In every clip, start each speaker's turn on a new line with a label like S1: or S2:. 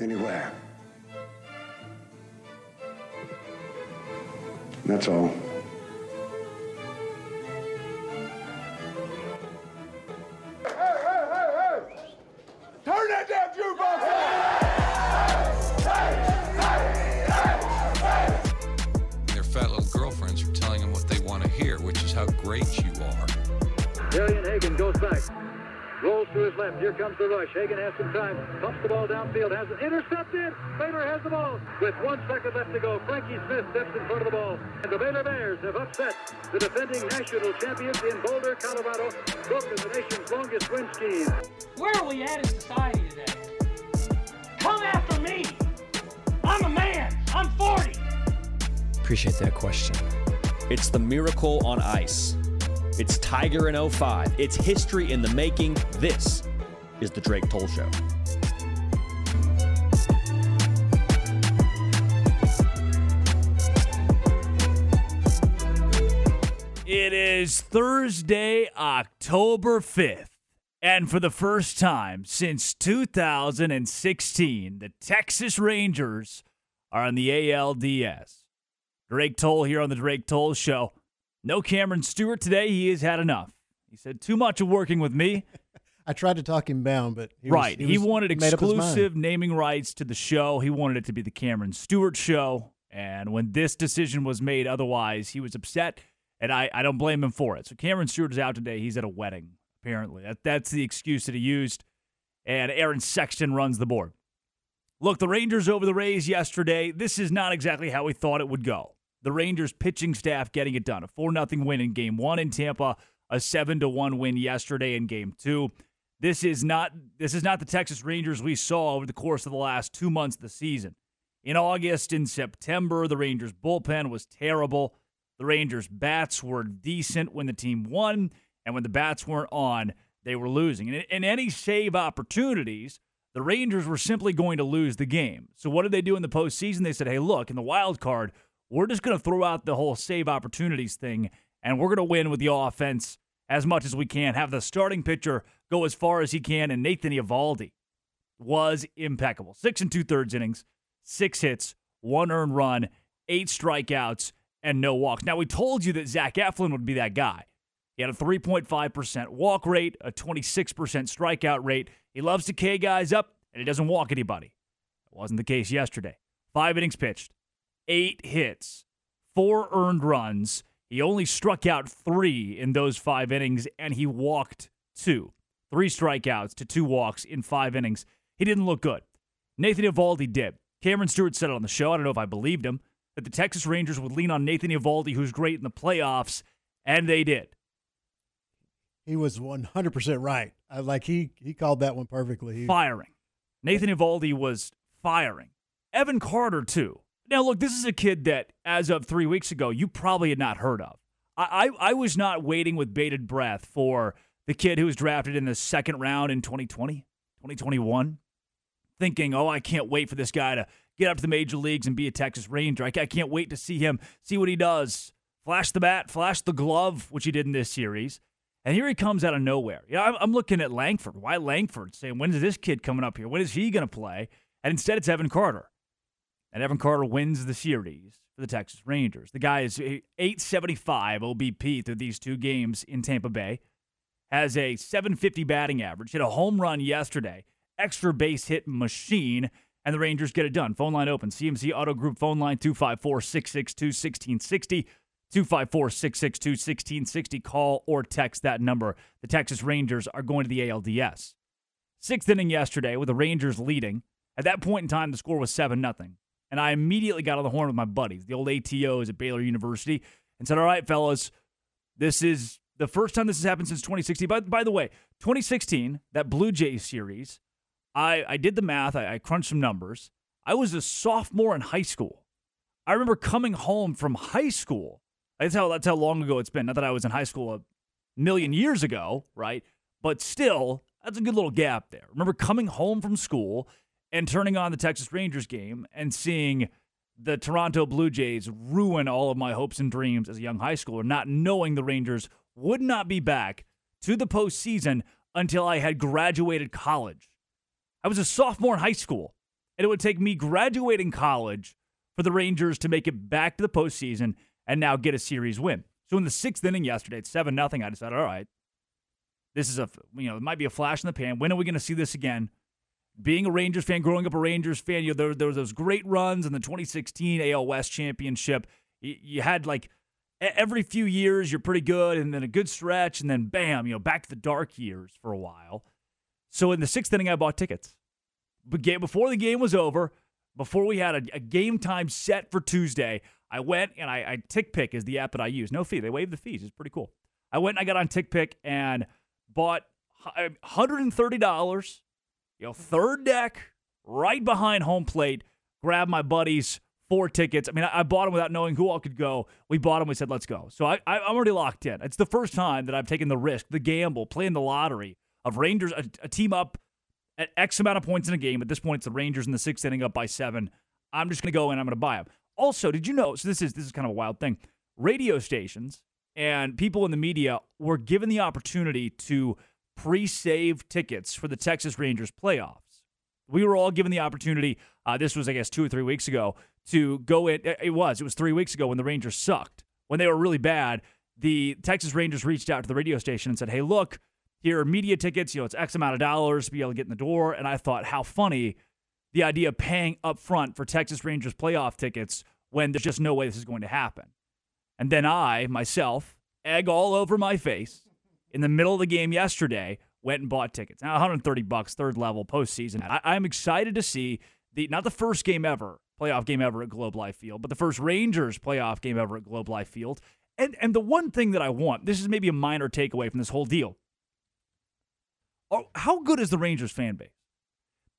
S1: anywhere. That's all.
S2: Rolls left. Here comes the rush. Hagan has some time. Pumps the ball downfield. Has it intercepted. Baylor has the ball. With one second left to go, Frankie Smith steps in front of the ball. And the Baylor Bears have upset the defending national champions in Boulder, Colorado, broken the nation's longest win scheme.
S3: Where are we at in society today? Come after me! I'm a man! I'm 40!
S4: Appreciate that question. It's the miracle on ice. It's Tiger in 05. It's history in the making. This is the Drake Toll Show.
S5: It is Thursday, October 5th. And for the first time since 2016, the Texas Rangers are on the ALDS. Drake Toll here on the Drake Toll Show. No Cameron Stewart today. He has had enough. He said, too much of working with me.
S6: I tried to talk him down, but he was-
S5: right. he,
S6: was-
S5: wanted
S6: made up his mind.
S5: exclusive naming rights to the show. He wanted it to be the Cameron Stewart show. And when this decision was made otherwise, he was upset. And I, I don't blame him for it. So Cameron Stewart is out today. He's at a wedding, apparently. That, that's the excuse that he used. And Aaron Sexton runs the board. Look, the Rangers over the Rays yesterday. This is not exactly how we thought it would go. The Rangers pitching staff getting it done. A 4 0 win in game one in Tampa, a 7 to 1 win yesterday in game two. This is not this is not the Texas Rangers we saw over the course of the last two months of the season. In August and September, the Rangers bullpen was terrible. The Rangers bats were decent when the team won, and when the bats weren't on, they were losing. And in any save opportunities, the Rangers were simply going to lose the game. So what did they do in the postseason? They said, "Hey, look, in the wild card, we're just going to throw out the whole save opportunities thing, and we're going to win with the offense as much as we can. Have the starting pitcher go as far as he can, and Nathan Eovaldi was impeccable. Six and two thirds innings, six hits, one earned run, eight strikeouts, and no walks. Now, we told you that Zach Eflin would be that guy. He had a 3.5% walk rate, a 26% strikeout rate. He loves to K guys up, and he doesn't walk anybody. That wasn't the case yesterday. Five innings pitched, eight hits, four earned runs. He only struck out three in those five innings, and he walked two. Three strikeouts to two walks in five innings. He didn't look good. Nathan Eovaldi did. Cameron Stewart said it on the show. I don't know if I believed him that the Texas Rangers would lean on Nathan Eovaldi, who's great in the playoffs, and they did.
S6: He was 100% right. I, like he he called that one perfectly. He,
S5: Firing. Nathan Eovaldi was firing. Evan Carter, too. Now, look, this is a kid that, as of three weeks ago, you probably had not heard of. I, I, I was not waiting with bated breath for the kid who was drafted in the second round in 2020, 2021, thinking, oh, I can't wait for this guy to get up to the major leagues and be a Texas Ranger. I, can't wait to see him, see what he does. Flash the bat, flash the glove, which he did in this series. And here he comes out of nowhere. You know, I'm, I'm looking at Langford. Why Langford? Saying, when is this kid coming up here? When is he going to play? And instead, it's Evan Carter. And Evan Carter wins the series for the Texas Rangers. The guy is 875 OBP through these two games in Tampa Bay. Has a 750 batting average. Hit a home run yesterday. Extra base hit machine. And the Rangers get it done. Phone line open. CMC Auto Group phone line 254 662 1660. 254 662 1660. Call or text that number. The Texas Rangers are going to the ALDS. Sixth inning yesterday with the Rangers leading. At that point in time, the score was 7 0. And I immediately got on the horn with my buddies, the old ATOs at Baylor University, and said, All right, fellas, this is the first time this has happened since 2016. By, by the way, 2016, that Blue Jays series, I, I did the math, I, I crunched some numbers. I was a sophomore in high school. I remember coming home from high school. That's how that's how long ago it's been. Not that I was in high school a million years ago, right? But still, that's a good little gap there. Remember coming home from school and turning on the Texas Rangers game and seeing the Toronto Blue Jays ruin all of my hopes and dreams as a young high schooler, not knowing the Rangers would not be back to the postseason until I had graduated college. I was a sophomore in high school. and it would take me graduating college for the Rangers to make it back to the postseason and now get a series win. So in the sixth inning yesterday, it's seven nothing. I decided, all right, this is a you know it might be a flash in the pan. When are we going to see this again? Being a Rangers fan, growing up a Rangers fan, you know there, there were those great runs in the 2016 AL West Championship. You, you had like every few years you're pretty good, and then a good stretch, and then bam, you know back to the dark years for a while. So in the sixth inning, I bought tickets. Before the game was over, before we had a, a game time set for Tuesday, I went and I, I TickPick is the app that I use. No fee. They waive the fees. It's pretty cool. I went and I got on Tick Pick and bought hu- uh, $130, you know, third deck, right behind home plate, grabbed my buddies four tickets. I mean, I, I bought them without knowing who all could go. We bought them. We said, let's go. So I, I, I'm already locked in. It's the first time that I've taken the risk, the gamble, playing the lottery of Rangers, a, a team up at X amount of points in a game. At this point, it's the Rangers in the sixth inning up by seven. I'm just going to go and I'm going to buy them. Also, did you know? So this is this is kind of a wild thing. Radio stations and people in the media were given the opportunity to pre-save tickets for the Texas Rangers playoffs. We were all given the opportunity. Uh, this was, I guess, two or three weeks ago to go in. It was. It was three weeks ago when the Rangers sucked. When they were really bad, the Texas Rangers reached out to the radio station and said, "Hey, look, here are media tickets. You know, it's X amount of dollars to be able to get in the door." And I thought, how funny the idea of paying up front for Texas Rangers playoff tickets when there's just no way this is going to happen. And then I, myself, egg all over my face in the middle of the game yesterday, went and bought tickets. Now 130 bucks, third level, postseason. I, I'm excited to see the not the first game ever, playoff game ever at Globe Life Field, but the first Rangers playoff game ever at Globe Life Field. And and the one thing that I want, this is maybe a minor takeaway from this whole deal. Oh, how good is the Rangers fan base?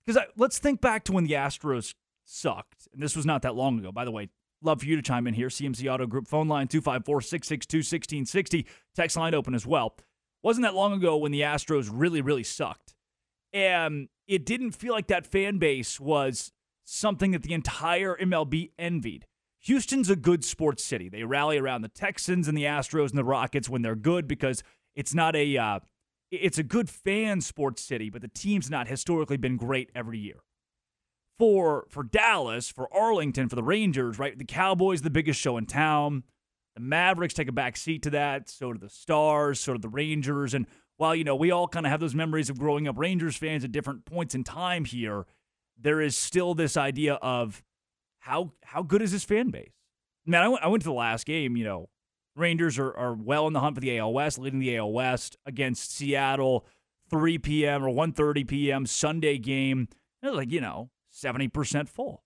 S5: Because let's think back to when the Astros sucked, and this was not that long ago. By the way, love for you to chime in here. CMC Auto Group phone line 254 662 1660. Text line open as well. Wasn't that long ago when the Astros really, really sucked. And it didn't feel like that fan base was something that the entire MLB envied. Houston's a good sports city. They rally around the Texans and the Astros and the Rockets when they're good because it's not a uh, it's a good fan sports city, but the team's not historically been great every year. For for Dallas, for Arlington, for the Rangers, right? The Cowboys the biggest show in town. The Mavericks take a back seat to that. So do the Stars, so do the Rangers. And while, you know, we all kind of have those memories of growing up Rangers fans at different points in time here, there is still this idea of how how good is this fan base? Man, I went, I went to the last game, you know, Rangers are, are well in the hunt for the AL West, leading the AL West against Seattle, 3 p.m. or 1.30 p.m. Sunday game. It was like, you know, 70% full.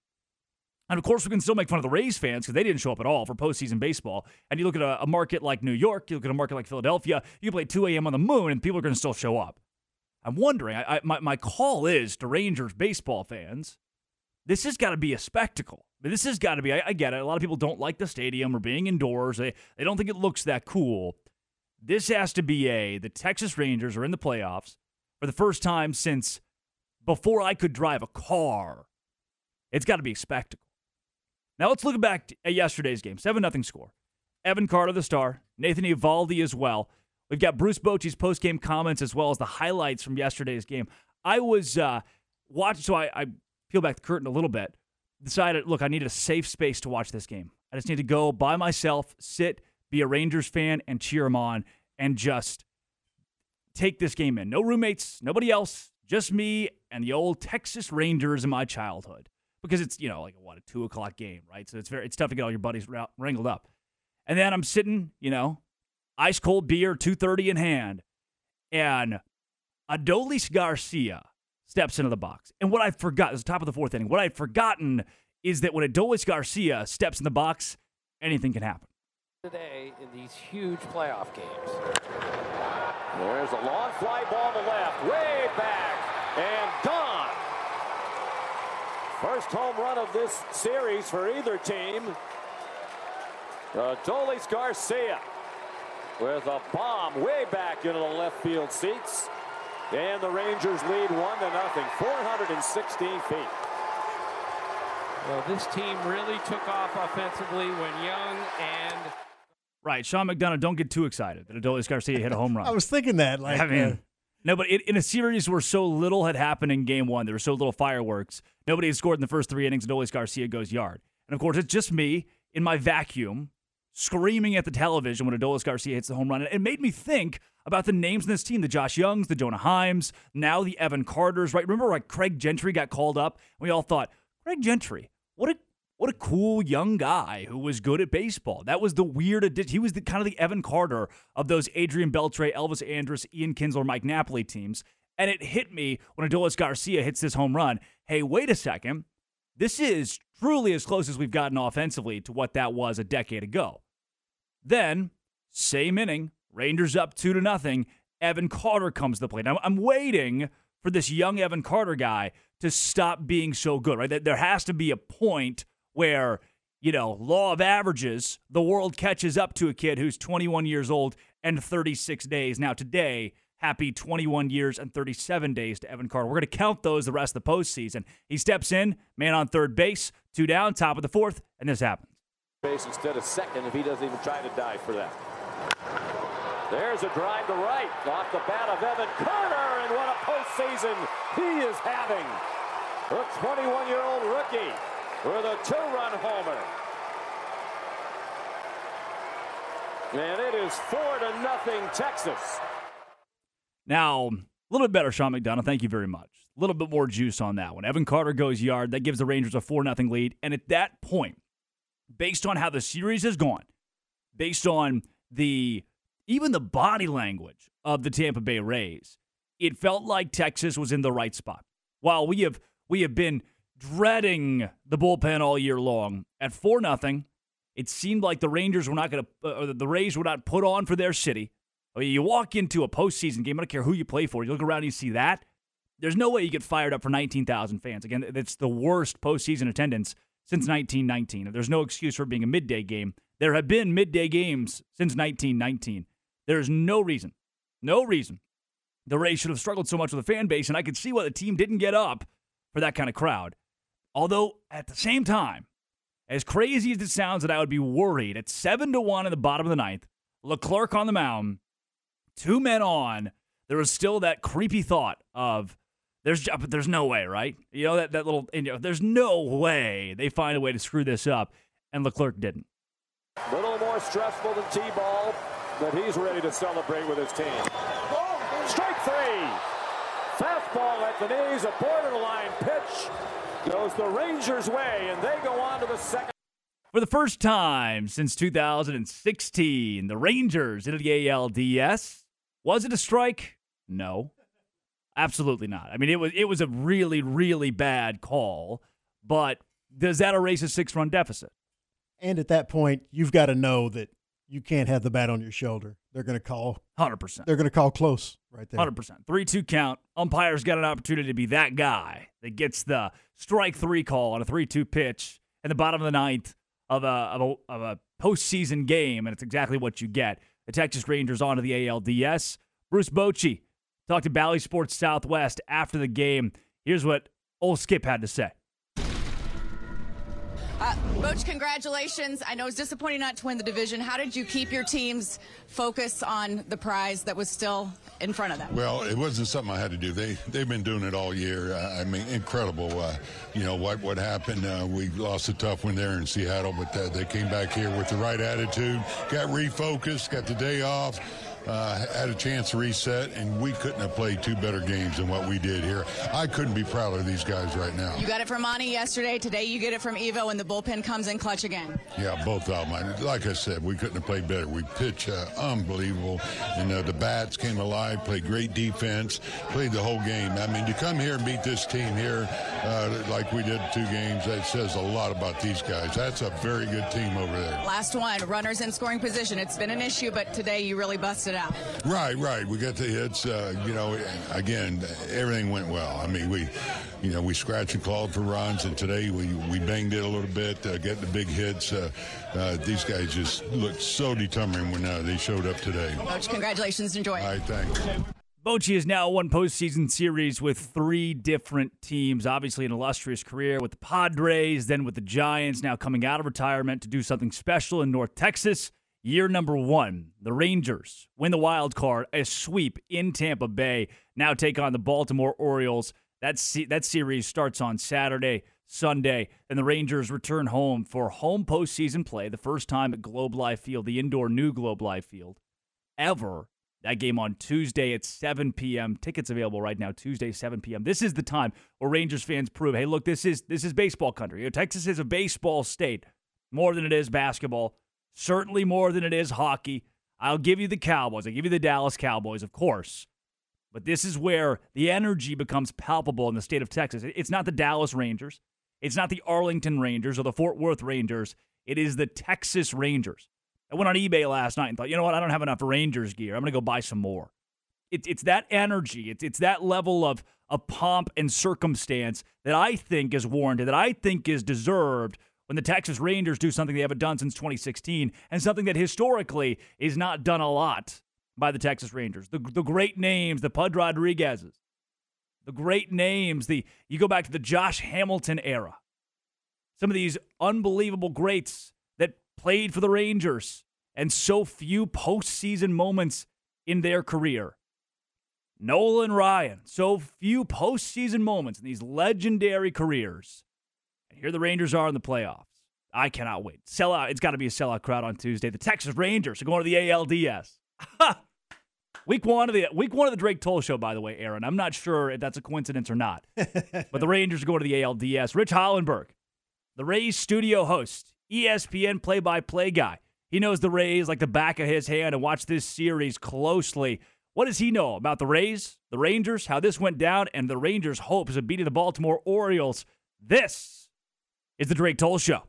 S5: And of course, we can still make fun of the Rays fans because they didn't show up at all for postseason baseball. And you look at a, a, market like New York, you look at a market like Philadelphia, you play 2 a.m. on the moon, and people are going to still show up. I'm wondering, I, I, my, my call is to Rangers baseball fans this has got to be a spectacle. This has got to be, I, I, get it. A lot of people don't like the stadium or being indoors, they, they don't think it looks that cool. This has to be a, the Texas Rangers are in the playoffs for the first time since before I could drive a car. It's got to be a spectacle. Now let's look back at yesterday's game. 7 0 score. Evan Carter, the star. Nathan Eovaldi as well. We've got Bruce Bochy's post-game comments as well as the highlights from yesterday's game. I was uh, watching, so I, I peel back the curtain a little bit. Decided, look, I needed a safe space to watch this game. I just need to go by myself, sit, be a Rangers fan, and cheer them on, and just take this game in. No roommates, nobody else, just me and the old Texas Rangers in my childhood because it's you know like what a two o'clock game, right? So it's very it's tough to get all your buddies wrangled up. And then I'm sitting, you know, ice cold beer, two thirty in hand, and Adolis Garcia steps into the box. And what I forgot is the top of the fourth inning. What I'd forgotten is that when Adolis Garcia steps in the box, anything can happen.
S1: Today in these huge playoff games. There's a long fly ball to left, way back, and gone. First home run of this series for either team. Adolis Garcia with a bomb way back into the left field seats. And the Rangers lead one to nothing, 416 feet.
S3: Well, this team really took off offensively when Young and
S5: right, Sean McDonough. Don't get too excited that Adolis Garcia hit a home run.
S6: I was thinking that. Like,
S5: I mean,
S6: uh,
S5: No, but in, in a series where so little had happened in game one, there were so little fireworks, nobody had scored in the first three innings, and Adolis Garcia goes yard. And of course, it's just me in my vacuum screaming at the television when Adolis Garcia hits the home run. And it made me think about the names in this team the Josh Youngs, the Jonah Heims, now the Evan Carters, right? Remember, like Craig Gentry got called up? We all thought, Craig Gentry, what a what a cool young guy who was good at baseball. That was the weird addition. He was the kind of the Evan Carter of those Adrian Beltre, Elvis Andrus, Ian Kinsler, Mike Napoli teams. And it hit me when Adolis Garcia hits this home run. Hey, wait a second. This is truly as close as we've gotten offensively to what that was a decade ago. Then, same inning, Rangers up two to nothing. Evan Carter comes to the plate. I'm, I'm waiting for this young Evan Carter guy to stop being so good, right? There has to be a point where, you know, law of averages, the world catches up to a kid who's 21 years old and 36 days. Now, today, happy 21 years and 37 days to Evan Carter. We're going to count those the rest of the postseason. He steps in, man on third base, two down, top of the fourth, and this happens.
S1: Base instead of second if he doesn't even try to dive for that. There's a drive to right off the bat of Evan Carter, and what a postseason he is having. The 21-year-old rookie with a two-run homer. And it is four to nothing Texas.
S5: Now, a little bit better, Sean McDonough. Thank you very much. A little bit more juice on that one. Evan Carter goes yard. That gives the Rangers a 4 0 lead. And at that point, based on how the series has gone, based on the even the body language of the Tampa Bay Rays, it felt like Texas was in the right spot. While we have we have been dreading the bullpen all year long at 4 nothing, it seemed like the Rangers were not going to uh, the Rays were not put on for their city. I mean, you walk into a postseason game, I don't care who you play for, you look around and you see that. There's no way you get fired up for 19,000 fans. Again, it's the worst postseason attendance since 1919. There's no excuse for being a midday game. There have been midday games since 1919. There's no reason, no reason the Rays should have struggled so much with the fan base, and I could see why the team didn't get up for that kind of crowd. Although, at the same time, as crazy as it sounds that I would be worried at 7 to 1 in the bottom of the ninth, Leclerc on the mound, two men on, there was still that creepy thought of there's uh, there's no way, right? You know that that little you know, there's no way they find a way to screw this up, and Leclerc didn't.
S1: A little more stressful than T-ball, but he's ready to celebrate with his team. Strike three. Fastball at the knees, a borderline pitch. Goes the Rangers' way, and they go on to the second.
S5: For the first time since 2016, the Rangers into the ALDS. Was it a strike? No. Absolutely not. I mean, it was it was a really really bad call, but does that erase a six run deficit?
S6: And at that point, you've got to know that you can't have the bat on your shoulder. They're going to call
S5: hundred percent.
S6: They're going to call close right there.
S5: Hundred percent. Three two count. Umpire's got an opportunity to be that guy that gets the strike three call on a three two pitch in the bottom of the ninth of a of a, of a postseason game, and it's exactly what you get. The Texas Rangers onto the ALDS. Bruce Bochy talked to Bally Sports Southwest after the game. Here's what old Skip had to say.
S7: Uh, Boch, congratulations. I know it's disappointing not to win the division. How did you keep your team's focus on the prize that was still in front of them?
S8: Well, it wasn't something I had to do. They they've been doing it all year. Uh, I mean, incredible. Uh, you know what what happened? Uh, we lost a tough one there in Seattle, but uh, they came back here with the right attitude, got refocused, got the day off uh, had a chance to reset, and we couldn't have played two better games than what we did here. I couldn't be prouder of these guys right now.
S7: You got it from Monty yesterday. Today you get it from Evo, and the bullpen comes in clutch again.
S8: Yeah, both of them. Like I said, we couldn't have played better. We pitched uh, unbelievable, and uh, the bats came alive, played great defense, played the whole game. I mean, to come here and beat this team here uh, like we did two games, that says a lot about these guys. That's a very good team over there.
S7: Last one, runners in scoring position. It's been an issue, but today you really busted out.
S8: Right, right. We got the hits. Uh, you know, again, everything went well. I mean, we, you know, we scratched and clawed for runs, and today we, we banged it a little bit, uh, getting the big hits. Uh, uh, these guys just looked so determined when uh, they showed up today.
S7: Coach, congratulations. Enjoy
S8: All right, thanks.
S5: Bochy has now won postseason series with three different teams. Obviously, an illustrious career with the Padres, then with the Giants, now coming out of retirement to do something special in North Texas. Year number one, the Rangers win the wild card, a sweep in Tampa Bay. Now take on the Baltimore Orioles. That se- that series starts on Saturday, Sunday, and the Rangers return home for home postseason play, the first time at Globe Life Field, the indoor new Globe Life Field, ever. That game on Tuesday at 7 p.m. Tickets available right now, Tuesday 7 p.m. This is the time where Rangers fans prove, hey, look, this is this is baseball country. You know, Texas is a baseball state more than it is basketball, certainly more than it is hockey. I'll give you the Cowboys. I'll give you the Dallas Cowboys, of course. But this is where the energy becomes palpable in the state of Texas. It's not the Dallas Rangers. It's not the Arlington Rangers or the Fort Worth Rangers. It is the Texas Rangers. I went on eBay last night and thought, you know what? I don't have enough Rangers gear. I'm going to go buy some more. It, it's that energy. It's, it's that level of, of pomp and circumstance that I think is warranted, that I think is deserved when the Texas Rangers do something they haven't done since 2016 and something that historically is not done a lot by the Texas Rangers. The, the great names, the Pudge Rodriguez's, the great names, the you go back to the Josh Hamilton era. Some of these unbelievable greats that played for the Rangers and so few postseason moments in their career. Nolan Ryan, so few postseason moments in these legendary careers. And here the Rangers are in the playoffs. I cannot wait. Sell out. It's got to be a sellout crowd on Tuesday. The Texas Rangers are going to the ALDS. week one of the week one of the Drake Toll show, by the way, Aaron. I'm not sure if that's a coincidence or not. but the Rangers are going to the ALDS. Rich Hollenberg, the Rays studio host, ESPN play-by-play guy. He knows the Rays like the back of his hand and watched this series closely. What does he know about the Rays, the Rangers, how this went down, and the Rangers' hopes of beating the Baltimore Orioles? This is the Drake Toll Show.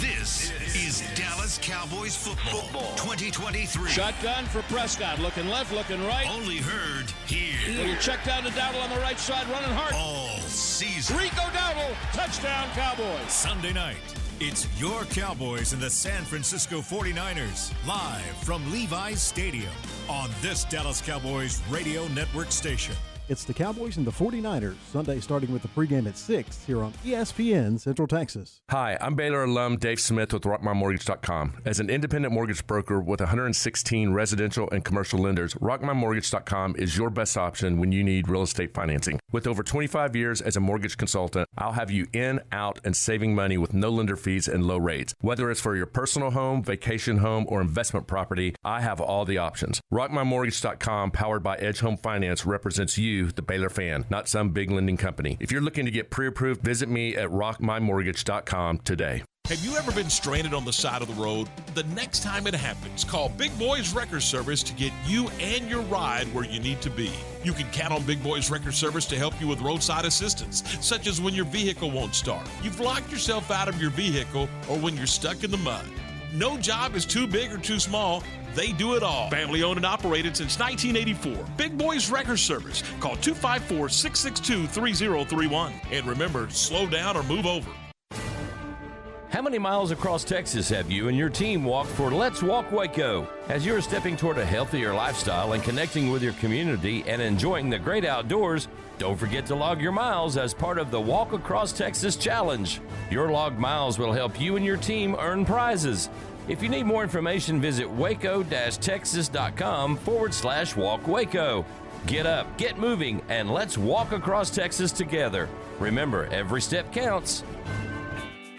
S9: This is Dallas Cowboys football, 2023.
S10: Shotgun for Prescott, looking left, looking right.
S9: Only heard here.
S10: Little check down to Dowdle on the right side, running hard.
S9: All season.
S10: Rico Dowdle, touchdown Cowboys.
S11: Sunday night, it's your Cowboys and the San Francisco 49ers, live from Levi's Stadium on this Dallas Cowboys radio network station.
S6: It's the Cowboys and the 49ers, Sunday starting with the pregame at 6 here on ESPN Central Texas.
S12: Hi, I'm Baylor alum Dave Smith with RockMyMortgage.com. As an independent mortgage broker with 116 residential and commercial lenders, RockMyMortgage.com is your best option when you need real estate financing. With over 25 years as a mortgage consultant, I'll have you in, out, and saving money with no lender fees and low rates. Whether it's for your personal home, vacation home, or investment property, I have all the options. RockMyMortgage.com, powered by Edge Home Finance, represents you, the Baylor fan, not some big lending company. If you're looking to get pre approved, visit me at RockMyMortgage.com today.
S10: Have you ever been stranded on the side of the road? The next time it happens, call Big Boys Wrecker Service to get you and your ride where you need to be. You can count on Big Boys Wrecker Service to help you with roadside assistance, such as when your vehicle won't start, you've locked yourself out of your vehicle, or when you're stuck in the mud. No job is too big or too small. They do it all. Family owned and operated since 1984. Big Boys Wrecker Service. Call 254 662 3031. And remember, slow down or move over.
S13: How many miles across Texas have you and your team walked for Let's Walk Waco? As you're stepping toward a healthier lifestyle and connecting with your community and enjoying the great outdoors, don't forget to log your miles as part of the Walk Across Texas Challenge. Your logged miles will help you and your team earn prizes. If you need more information, visit waco-texas.com forward slash walk Waco. Get up, get moving, and let's walk across Texas together. Remember, every step counts.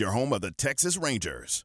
S14: your home of the Texas Rangers.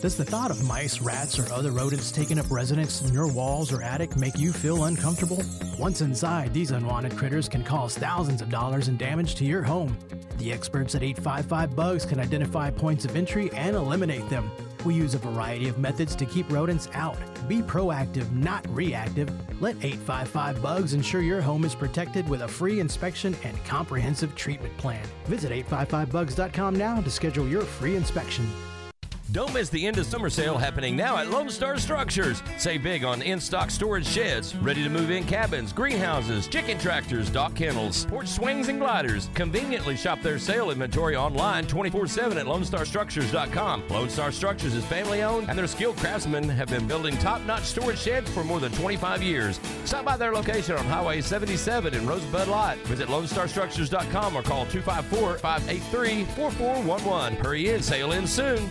S15: Does the thought of mice, rats, or other rodents taking up residence in your walls or attic make you feel uncomfortable? Once inside, these unwanted critters can cause thousands of dollars in damage to your home. The experts at 855 Bugs can identify points of entry and eliminate them. We use a variety of methods to keep rodents out. Be proactive, not reactive. Let 855 Bugs ensure your home is protected with a free inspection and comprehensive treatment plan. Visit 855bugs.com now to schedule your free inspection.
S13: Don't miss the end of summer sale happening now at Lone Star Structures. Save big on in stock storage sheds, ready to move in cabins, greenhouses, chicken tractors, dock kennels, porch swings, and gliders. Conveniently shop their sale inventory online 24 7 at LoneStarStructures.com. Lone Star Structures is family owned, and their skilled craftsmen have been building top notch storage sheds for more than 25 years. Stop by their location on Highway 77 in Rosebud Lot. Visit LoneStarStructures.com or call 254 583 4411. Hurry in, sale ends soon.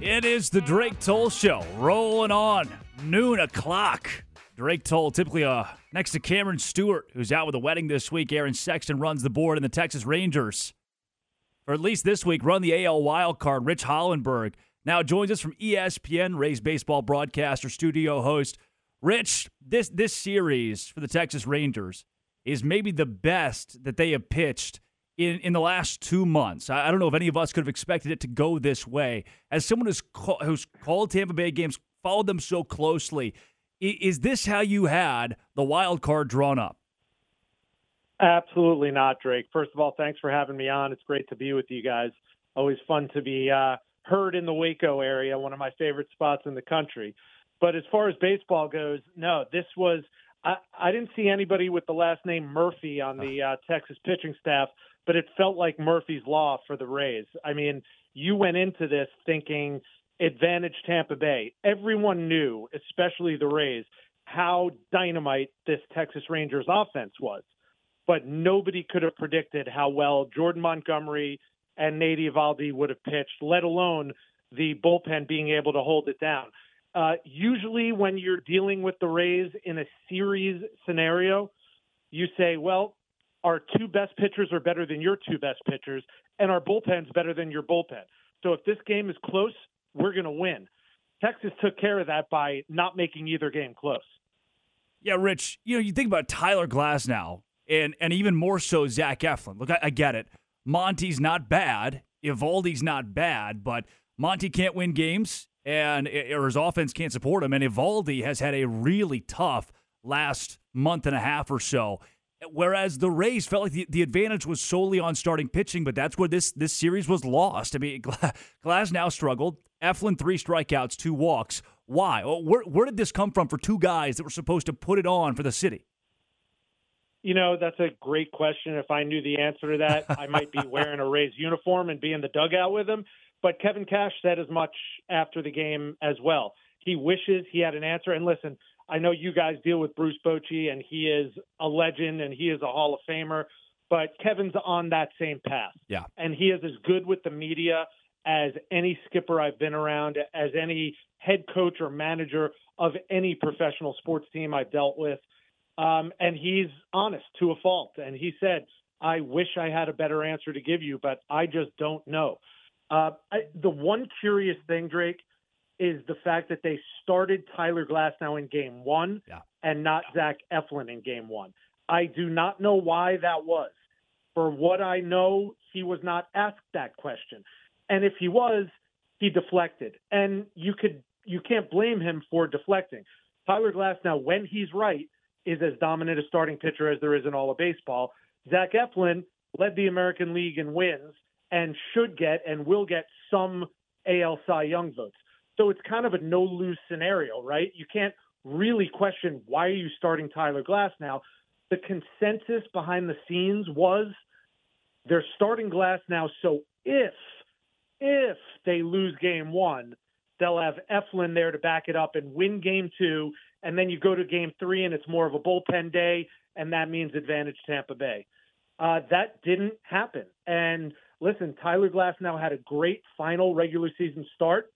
S5: It is the Drake Toll Show, rolling on noon o'clock. Drake Toll, typically uh, next to Cameron Stewart, who's out with a wedding this week. Aaron Sexton runs the board in the Texas Rangers. Or at least this week, run the AL wild card. Rich Hollenberg now joins us from ESPN, Rays baseball broadcaster, studio host. Rich, this this series for the Texas Rangers is maybe the best that they have pitched in, in the last two months. I, I don't know if any of us could have expected it to go this way. As someone who's, call, who's called Tampa Bay games, followed them so closely, i- is this how you had the wild card drawn up?
S16: Absolutely not, Drake. First of all, thanks for having me on. It's great to be with you guys. Always fun to be uh, heard in the Waco area, one of my favorite spots in the country. But as far as baseball goes, no, this was. I, I didn't see anybody with the last name Murphy on the uh, Texas pitching staff, but it felt like Murphy's Law for the Rays. I mean, you went into this thinking advantage Tampa Bay. Everyone knew, especially the Rays, how dynamite this Texas Rangers offense was but nobody could have predicted how well Jordan Montgomery and Nady Eovaldi would have pitched, let alone the bullpen being able to hold it down. Uh, usually, when you're dealing with the Rays in a series scenario, you say, well, our two best pitchers are better than your two best pitchers, and our bullpen's better than your bullpen. So if this game is close, we're going to win. Texas took care of that by not making either game close.
S5: Yeah, Rich, you know, you think about Tyler Glasnow, and, and even more so Zach Eflin. Look, I, I get it. Monty's not bad. Eovaldi's not bad, but Monty can't win games, and eh, or his offense can't support him. And Eovaldi has had a really tough last month and a half or so. Whereas the Rays felt like the, the advantage was solely on starting pitching, but that's where this this series was lost. I mean, Glasnow struggled. Eflin three strikeouts, two walks. Why? Where where did this come from for two guys that were supposed to put it on for the city?
S16: You know, that's a great question. If I knew the answer to that, I might be wearing a Rays uniform and be in the dugout with him. But Kevin Cash said as much after the game as well. He wishes he had an answer. And listen, I know you guys deal with Bruce Bochy, and he is a legend and he is a Hall of Famer. But Kevin's on that same path.
S5: Yeah.
S16: And he is as good with the media as any skipper I've been around, as any head coach or manager of any professional sports team I've dealt with. Um, and he's honest to a fault. And he said, I wish I had a better answer to give you, but I just don't know. Uh, I, the one curious thing, Drake, is the fact that they started Tyler Glasnow in game one
S5: yeah.
S16: and not Zach Eflin in game one. I do not know why that was. For what I know, he was not asked that question. And if he was, he deflected. And you could you can't blame him for deflecting. Tyler Glasnow, when he's right, is as dominant a starting pitcher as there is in all of baseball. Zach Eflin led the American League in wins and should get and will get some AL Cy Young votes. So it's kind of a no lose scenario, right? You can't really question why are you starting Tyler Glasnow. the consensus behind the scenes was they're starting Glasnow. So if if they lose game one, they'll have Eflin there to back it up and win game two. And then you go to game three and it's more of a bullpen day, and that means advantage Tampa Bay. Uh, that didn't happen. And listen, Tyler Glasnow had a great final regular season start,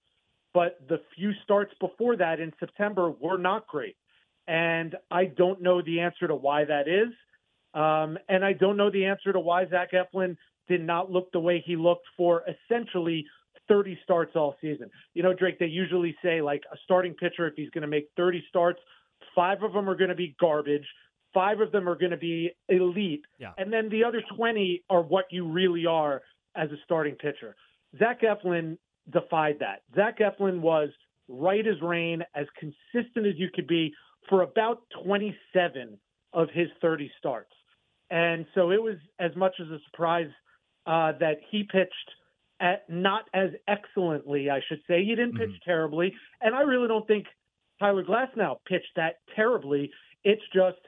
S16: but the few starts before that in September were not great. And I don't know the answer to why that is. Um, and I don't know the answer to why Zach Eflin did not look the way he looked for essentially 30 starts all season. You know, Drake, they usually say like a starting pitcher, if he's going to make 30 starts, five of them are going to be garbage, five of them are going to be elite,
S5: Yeah.
S16: and then the other 20 are what you really are as a starting pitcher. Zach Eflin defied that. Zach Eflin was right as rain, as consistent as you could be for about 27 of his 30 starts. And so it was as much as a surprise uh, that he pitched at not as excellently, I should say. He didn't pitch terribly, and I really don't think Tyler Glasnow pitched that terribly. It's just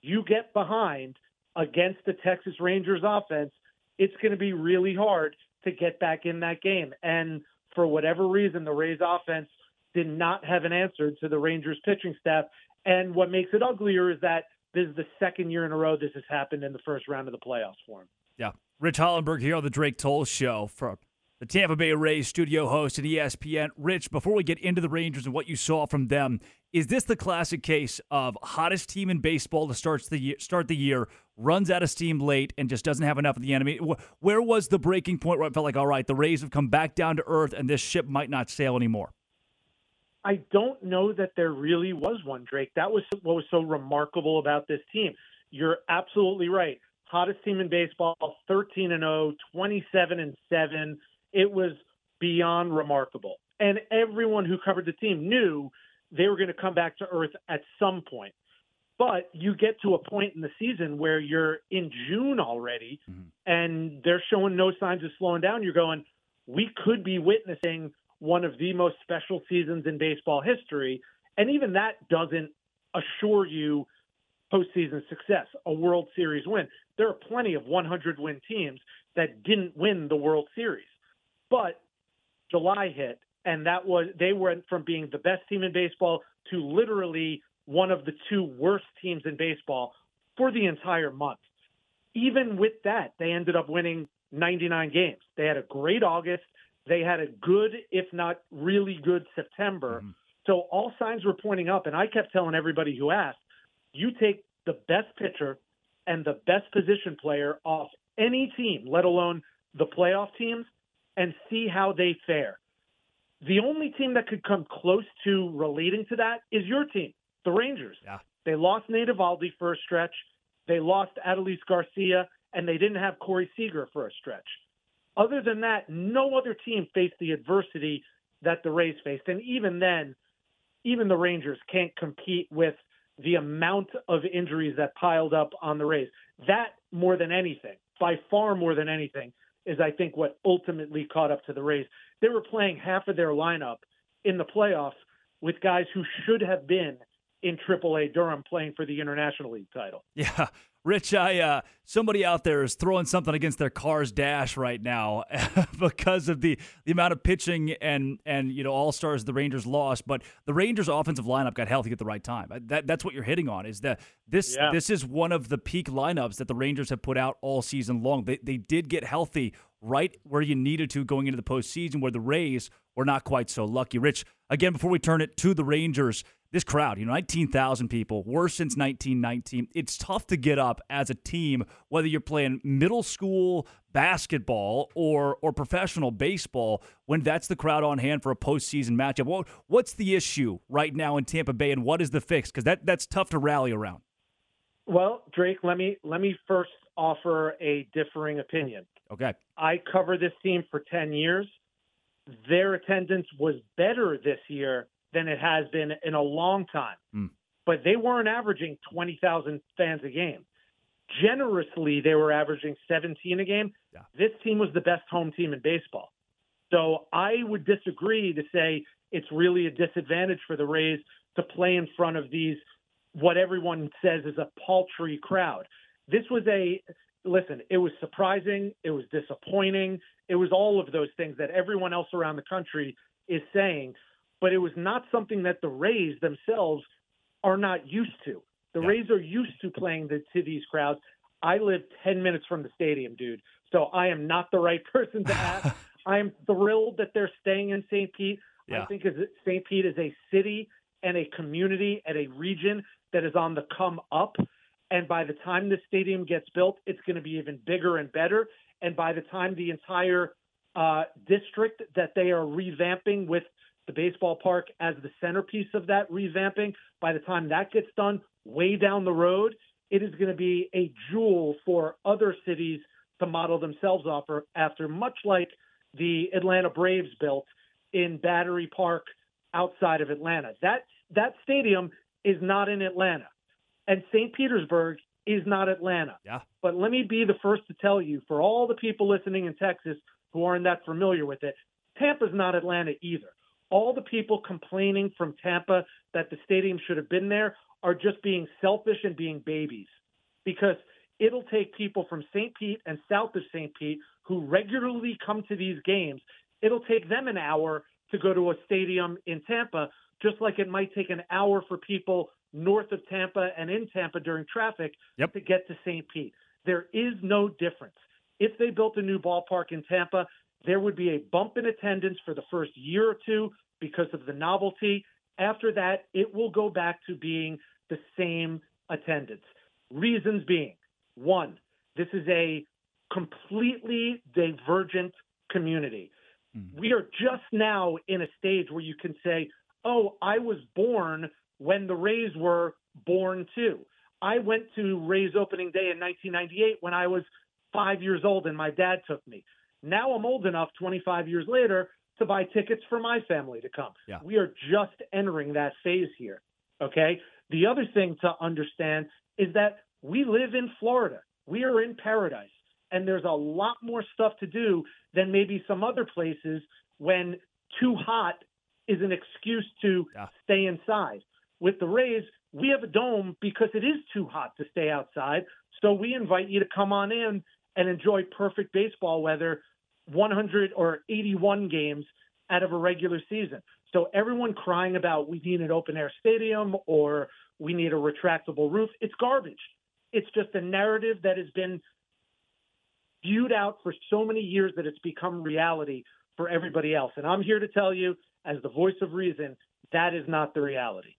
S16: you get behind against the Texas Rangers offense, it's going to be really hard to get back in that game. And for whatever reason, the Rays offense did not have an answer to the Rangers pitching staff. And what makes it uglier is that this is the second year in a row this has happened in the first round of the playoffs for him.
S5: Yeah. Rich Hollenberg here on the Drake Toll Show from the Tampa Bay Rays studio host E ESPN. Rich, before we get into the Rangers and what you saw from them, is this the classic case of hottest team in baseball to start the year, start the year, runs out of steam late, and just doesn't have enough of the enemy? Where was the breaking point where it felt like, all right, the Rays have come back down to earth, and this ship might not sail anymore?
S16: I don't know that there really was one, Drake. That was what was so remarkable about this team. You're absolutely right. Hottest team in baseball, 13 and 0, 27 and 7. It was beyond remarkable. And everyone who covered the team knew they were going to come back to earth at some point. But you get to a point in the season where you're in June already mm-hmm. and they're showing no signs of slowing down. You're going, we could be witnessing one of the most special seasons in baseball history. And even that doesn't assure you postseason success, a World Series win. There are plenty of 100 win teams that didn't win the World Series. But July hit, and that was they went from being the best team in baseball to literally one of the two worst teams in baseball for the entire month. Even with that, they ended up winning 99 games. They had a great August. They had a good, if not really good, September. Mm-hmm. So all signs were pointing up. And I kept telling everybody who asked, you take the best pitcher and the best position player off any team, let alone the playoff teams, and see how they fare. The only team that could come close to relating to that is your team, the Rangers.
S5: Yeah.
S16: They lost Nate Eovaldi for a stretch. They lost Adolis Garcia, and they didn't have Corey Seager for a stretch. Other than that, no other team faced the adversity that the Rays faced. And even then, even the Rangers can't compete with the amount of injuries that piled up on the Rays. That, more than anything, by far more than anything, is I think what ultimately caught up to the Rays. They were playing half of their lineup in the playoffs with guys who should have been in AAA Durham playing for the International League title.
S5: Yeah. Rich, I uh, somebody out there is throwing something against their car's dash right now because of the the amount of pitching and and you know all stars the Rangers lost, but the Rangers offensive lineup got healthy at the right time. That that's what you're hitting on is that this
S16: Yeah.
S5: this is one of the peak lineups that the Rangers have put out all season long. They they did get healthy right where you needed to going into the postseason, where the Rays were not quite so lucky. Rich, again before we turn it to the Rangers this crowd, you know, 19,000 people, worse since 1919. It's tough to get up as a team, whether you're playing middle school basketball or or professional baseball, when that's the crowd on hand for a postseason matchup. What what's the issue right now in Tampa Bay, and what is the fix? Because that that's tough to rally around.
S16: Well, Drake, let me let me first offer a differing opinion.
S5: Okay.
S16: I cover this team for 10 years. Their attendance was better this year than it has been in a long time.
S5: Hmm.
S16: But they weren't averaging 20,000 fans a game. Generously, they were averaging 17 a game. This team was the best home team in baseball. So I would disagree to say it's really a disadvantage for the Rays to play in front of these what everyone says is a paltry crowd. This was a listen, it was surprising, it was disappointing, it was all of those things that everyone else around the country is saying, but it was not something that the Rays themselves are not used to. The yeah. Rays are used to playing the, to these crowds. I live 10 minutes from the stadium, dude. So I am not the right person to ask. I am thrilled that they're staying in St. Pete. Yeah. I think St. Pete is a city and a community and a region that is on the come up. And by the time the stadium gets built, it's going to be even bigger and better. And by the time the entire uh, district that they are revamping with the baseball park as the centerpiece of that revamping, by the time that gets done, way down the road, it is going to be a jewel for other cities to model themselves after, after much like the Atlanta Braves built in Battery Park outside of Atlanta. That that stadium is not in Atlanta. And St. Petersburg is not Atlanta.
S5: Yeah.
S16: But let me be the first to tell you, for all the people listening in Texas who aren't that familiar with it, Tampa's not Atlanta either. All the people complaining from Tampa that the stadium should have been there are just being selfish and being babies. Because it'll take people from St. Pete and south of St. Pete who regularly come to these games, it'll take them an hour to go to a stadium in Tampa, just like it might take an hour for people north of Tampa and in Tampa during traffic
S5: yep.
S16: to get to St. Pete. There is no difference. If they built a new ballpark in Tampa, there would be a bump in attendance for the first year or two because of the novelty. After that, it will go back to being the same attendance. Reasons being one, this is a completely divergent community. Mm-hmm. We are just now in a stage where you can say, oh, I was born when the Rays were born too. I went to Rays opening day in 1998 when I was five years old and my dad took me. Now I'm old enough, 25 years later, to buy tickets for my family to come.
S5: Yeah.
S16: We are just entering that phase here. Okay. The other thing to understand is that we live in Florida. We are in paradise. And there's a lot more stuff to do than maybe some other places when too hot is an excuse to
S5: yeah.
S16: stay inside. With the Rays, we have a dome because it is too hot to stay outside. So we invite you to come on in and enjoy perfect baseball weather 100 or 81 games out of a regular season. So everyone crying about we need an open air stadium or we need a retractable roof, it's garbage. It's just a narrative that has been viewed out for so many years that it's become reality for everybody else. And I'm here to tell you, as the voice of reason, that is not the reality.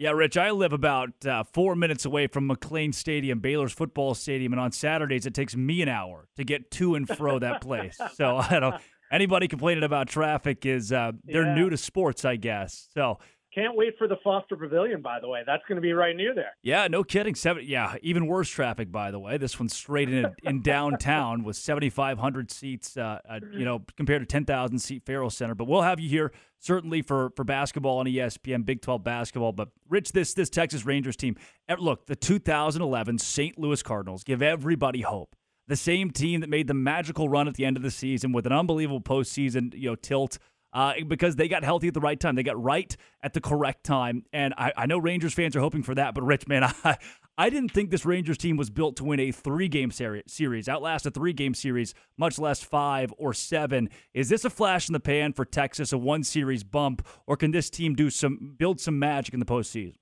S5: Yeah, Rich, I live about uh, four minutes away from McLane Stadium, Baylor's football stadium, and on Saturdays it takes me an hour to get to and fro that place. So I don't. Anybody complaining about traffic is uh, they're
S16: Yeah.
S5: new to sports, I guess. So
S16: Can't wait for the Foster Pavilion, by the way. That's going to be right near there.
S5: yeah, no kidding. Seven, yeah, even worse traffic, by the way. This one's straight in in downtown with 7,500 seats. Uh, uh, you know, compared to 10,000 seat Ferrell Center. But we'll have you here certainly for for basketball on ESPN, Big 12 basketball. But Rich, this this Texas Rangers team. eh, Look, the 2011 St. Louis Cardinals give everybody hope. The same team that made the magical run at the end of the season with an unbelievable postseason, you know, tilt. Uh, because they got healthy at the right time. They got right at the correct time. And I, I know Rangers fans are hoping for that. But, Rich, man, I, I didn't think this Rangers team was built to win a three game seri- series, outlast a three game series, much less five or seven. Is this a flash in the pan for Texas, a one series bump, or can this team do some build some magic in the postseason?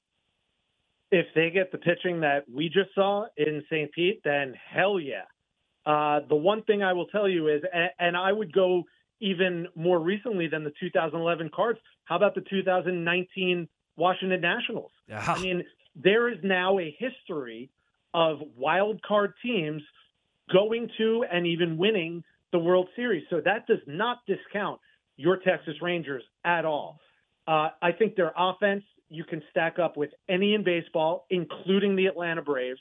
S16: If they get the pitching that we just saw in St. Pete, then hell yeah. Uh, the one thing I will tell you is, and, and I would go even more recently than the 2011 Cards. How about the 2019 Washington Nationals?
S5: Yeah.
S16: I mean, there is now a history of wild card teams going to and even winning the World Series. So that does not discount your Texas Rangers at all. Uh, I think their offense you can stack up with any in baseball, including the Atlanta Braves.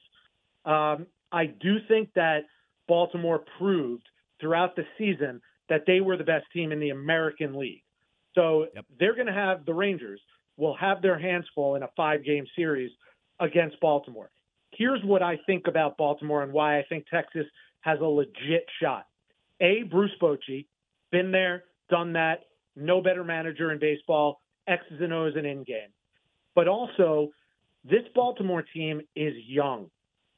S16: Um, I do think that Baltimore proved throughout the season that they were the best team in the American League. So they're going to have the Rangers will have their hands full in a five game series against Baltimore. Here's what I think about Baltimore and why I think Texas has a legit shot. A, Bruce Bochy, been there, done that, no better manager in baseball, X's and O's and in game. But also, This Baltimore team is young.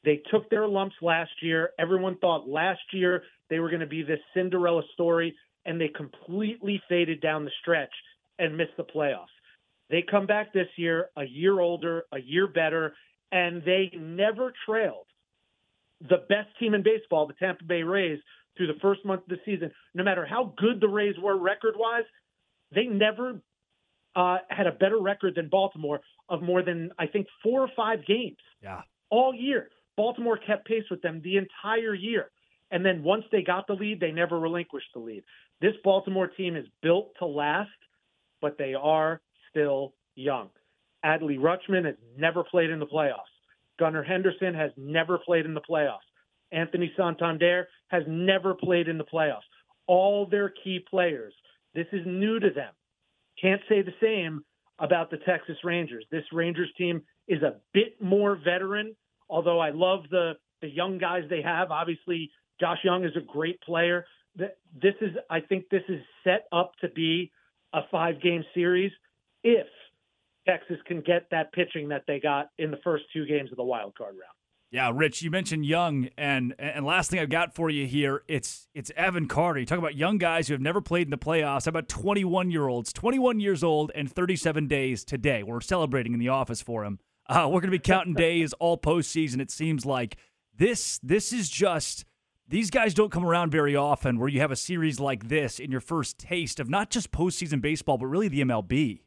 S16: They took their lumps last year. Everyone thought last year they were going to be this Cinderella story, and they completely faded down the stretch and missed the playoffs. They come back this year, a year older, a year better, and they never trailed the best team in baseball, the Tampa Bay Rays, through the first month of the season. No matter how good the Rays were record wise, they never uh, had a better record than Baltimore of more than, I think, four or five games.
S5: Yeah.
S16: All year. Baltimore kept pace with them the entire year. And then once they got the lead, they never relinquished the lead. This Baltimore team is built to last, but they are still young. Adley Rutschman has never played in the playoffs. Gunnar Henderson has never played in the playoffs. Anthony Santander has never played in the playoffs. All their key players. This is new to them. Can't say the same about the Texas Rangers. This Rangers team is a bit more veteran, although I love the the young guys they have. Obviously, Josh Jung is a great player. This is I think this is set up to be a five game series if Texas can get that pitching that they got in the first two games of the wild card round.
S5: Yeah, Rich, you mentioned Jung, and and last thing I've got for you here, it's it's Evan Carter. You talk about young guys who have never played in the playoffs. How about 21 year olds, 21 years old, and 37 days today. We're celebrating in the office for him. Uh, we're going to be counting days all postseason. It seems like this this is just these guys don't come around very often where you have a series like this in your first taste of not just postseason baseball, but really the MLB.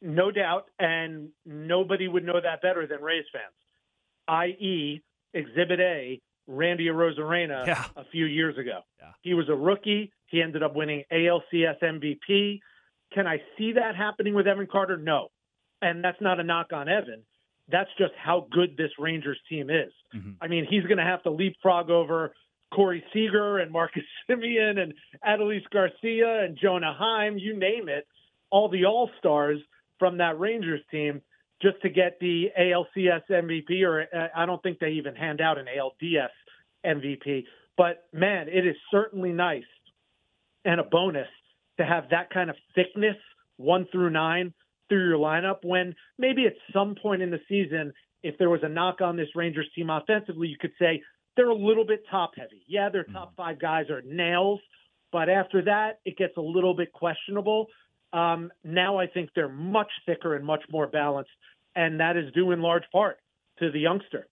S16: No doubt, and nobody would know that better than Rays fans, i.e., Exhibit A, Randy Arozarena
S5: yeah.
S16: a few years ago.
S5: Yeah.
S16: He was a rookie. He ended up winning ALCS MVP. Can I see that happening with Evan Carter? No. And that's not a knock on Evan. That's just how good this Rangers team is.
S5: Mm-hmm.
S16: I mean, he's going to have to leapfrog over Corey Seager and Marcus Semien and Adolis Garcia and Jonah Heim, you name it, all the All Stars from that Rangers team just to get the ALCS MVP, or uh, I don't think they even hand out an ALDS MVP. But man, it is certainly nice and a bonus to have that kind of thickness, one through nine, through your lineup when maybe at some point in the season, if there was a knock on this Rangers team offensively, you could say they're a little bit top heavy. Yeah, their top five guys are nails, but after that, it gets a little bit questionable. Um, now I think they're much thicker and much more balanced, and that is due in large part to the youngster.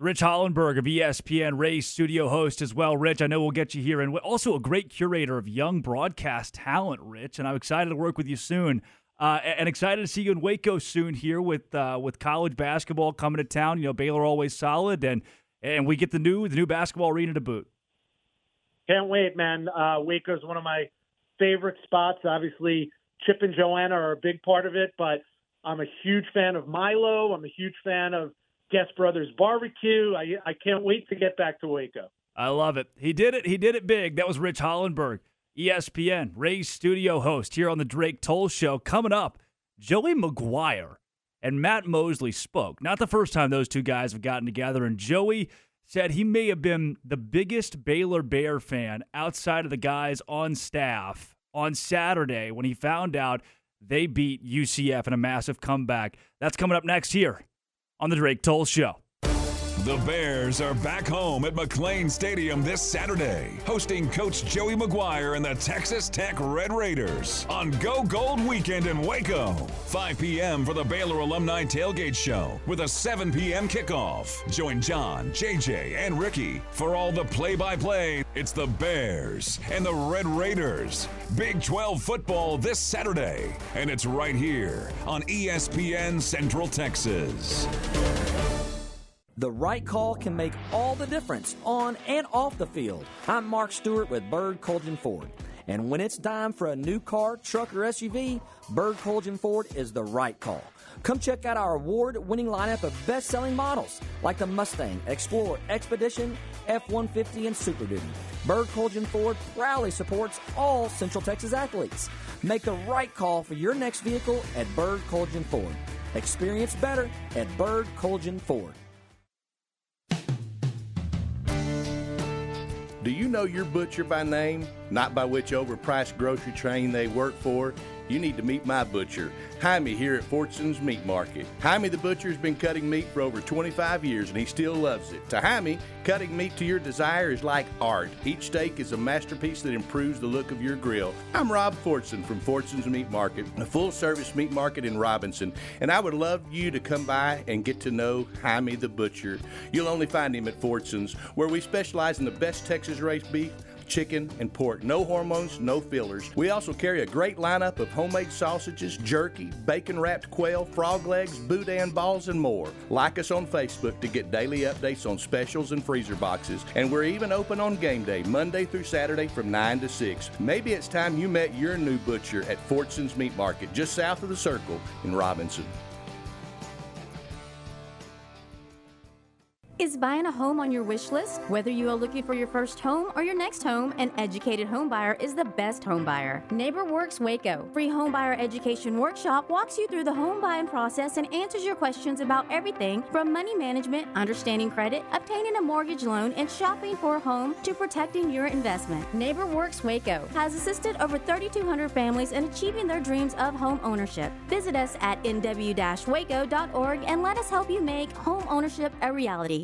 S5: Rich Hollenberg of ESPN, Ray's studio host as well. Rich, I know we'll get you here, and also a great curator of young broadcast talent, Rich. And I'm excited to work with you soon, uh, and excited to see you in Waco soon here with uh, with college basketball coming to town. You know, Baylor always solid, and and we get the new the new basketball arena to boot.
S16: Can't wait, man. Uh, is one of my favorite spots. Obviously, Chip and Joanna are a big part of it, but I'm a huge fan of Milo. I'm a huge fan of Guest Brothers Barbecue. I, I can't wait to get back to Waco.
S5: I love it. He did it. He did it big. That was Rich Hollenberg, ESPN, Ray's studio host here on the Drake Toll Show. Coming up, Joey McGuire and Matt Mosley spoke. Not the first time those two guys have gotten together, and Joey said he may have been the biggest Baylor Bear fan outside of the guys on staff on Saturday when he found out they beat UCF in a massive comeback. That's coming up next here on the Drake Toll Show.
S17: The Bears are back home at McLane Stadium this Saturday, hosting Coach Joey McGuire and the Texas Tech Red Raiders on Go Gold Weekend in Waco. 5 p.m. for the Baylor Alumni Tailgate Show with a 7 p.m. kickoff. Join John, JJ, and Ricky for all the play by play. It's the Bears and the Red Raiders. Big 12 football this Saturday, and it's right here on ESPN Central Texas.
S18: The right call can make all the difference on and off the field. I'm Mark Stewart with Bird Kultgen Ford. And when it's time for a new car, truck, or SUV, Bird Kultgen Ford is the right call. Come check out our award winning lineup of best selling models like the Mustang, Explorer, Expedition, F 150, and Super Duty. Bird Kultgen Ford proudly supports all Central Texas athletes. Make the right call for your next vehicle at Bird Kultgen Ford. Experience better at Bird Kultgen Ford.
S19: Do you know your butcher by name, not by which overpriced grocery chain they work for?
S20: You need to meet my butcher, Jaime here at Fortune's Meat Market. Jaime the butcher has been cutting meat for over 25 years and he still loves it. To Jaime, cutting meat to your desire is like art. Each steak is a masterpiece that improves the look of your grill. I'm Rob Fortune from Fortune's Meat Market, a full service meat market in Robinson, and I would love you to come by and get to know Jaime the butcher. You'll only find him at Fortune's, where we specialize in the best Texas raised beef chicken, and pork. No hormones, no fillers. We also carry a great lineup of homemade sausages, jerky, bacon wrapped quail, frog legs, boudin balls, and more. Like us on Facebook to get daily updates on specials and freezer boxes. And we're even open on game day, Monday through Saturday from 9 to 6. Maybe it's time you met your new butcher at Fortune's Meat Market, just south of the circle in Robinson.
S21: Is buying a home on your wish list? Whether you are looking for your first home or your next home, an educated home buyer is the best home buyer. NeighborWorks Waco, free home buyer education workshop walks you through the home buying process and answers your questions about everything from money management, understanding credit, obtaining a mortgage loan, and shopping for a home to protecting your investment. NeighborWorks Waco has assisted over 3,200 families in achieving their dreams of home ownership. Visit us at nw-waco.org and let us help you make home ownership a reality.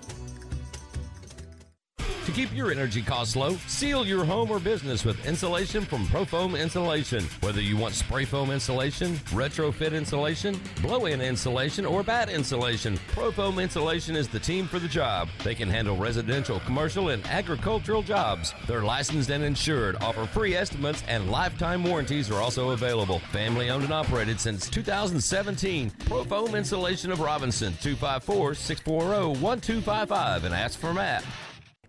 S13: To keep your energy costs low, seal your home or business with insulation from Profoam Insulation. Whether you want spray foam insulation, retrofit insulation, blow-in insulation, or bat insulation, Profoam Insulation is the team for the job. They can handle residential, commercial, and agricultural jobs. They're licensed and insured, offer free estimates, and lifetime warranties are also available. Family owned and operated since 2017. Profoam Insulation of Robinson, 254-640-1255, and ask for Matt.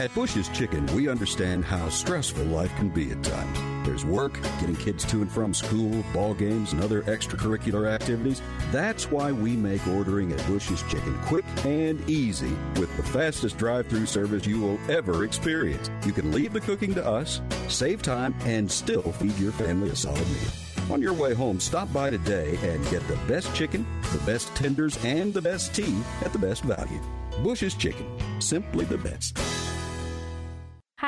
S22: At Bush's Chicken, we understand how stressful life can be at times. There's work, getting kids to and from school, ball games, and other extracurricular activities. That's why we make ordering at Bush's Chicken quick and easy with the fastest drive through service you will ever experience. You can leave the cooking to us, save time, and still feed your family a solid meal. On your way home, stop by today and get the best chicken, the best tenders, and the best tea at the best value. Bush's Chicken, simply the best.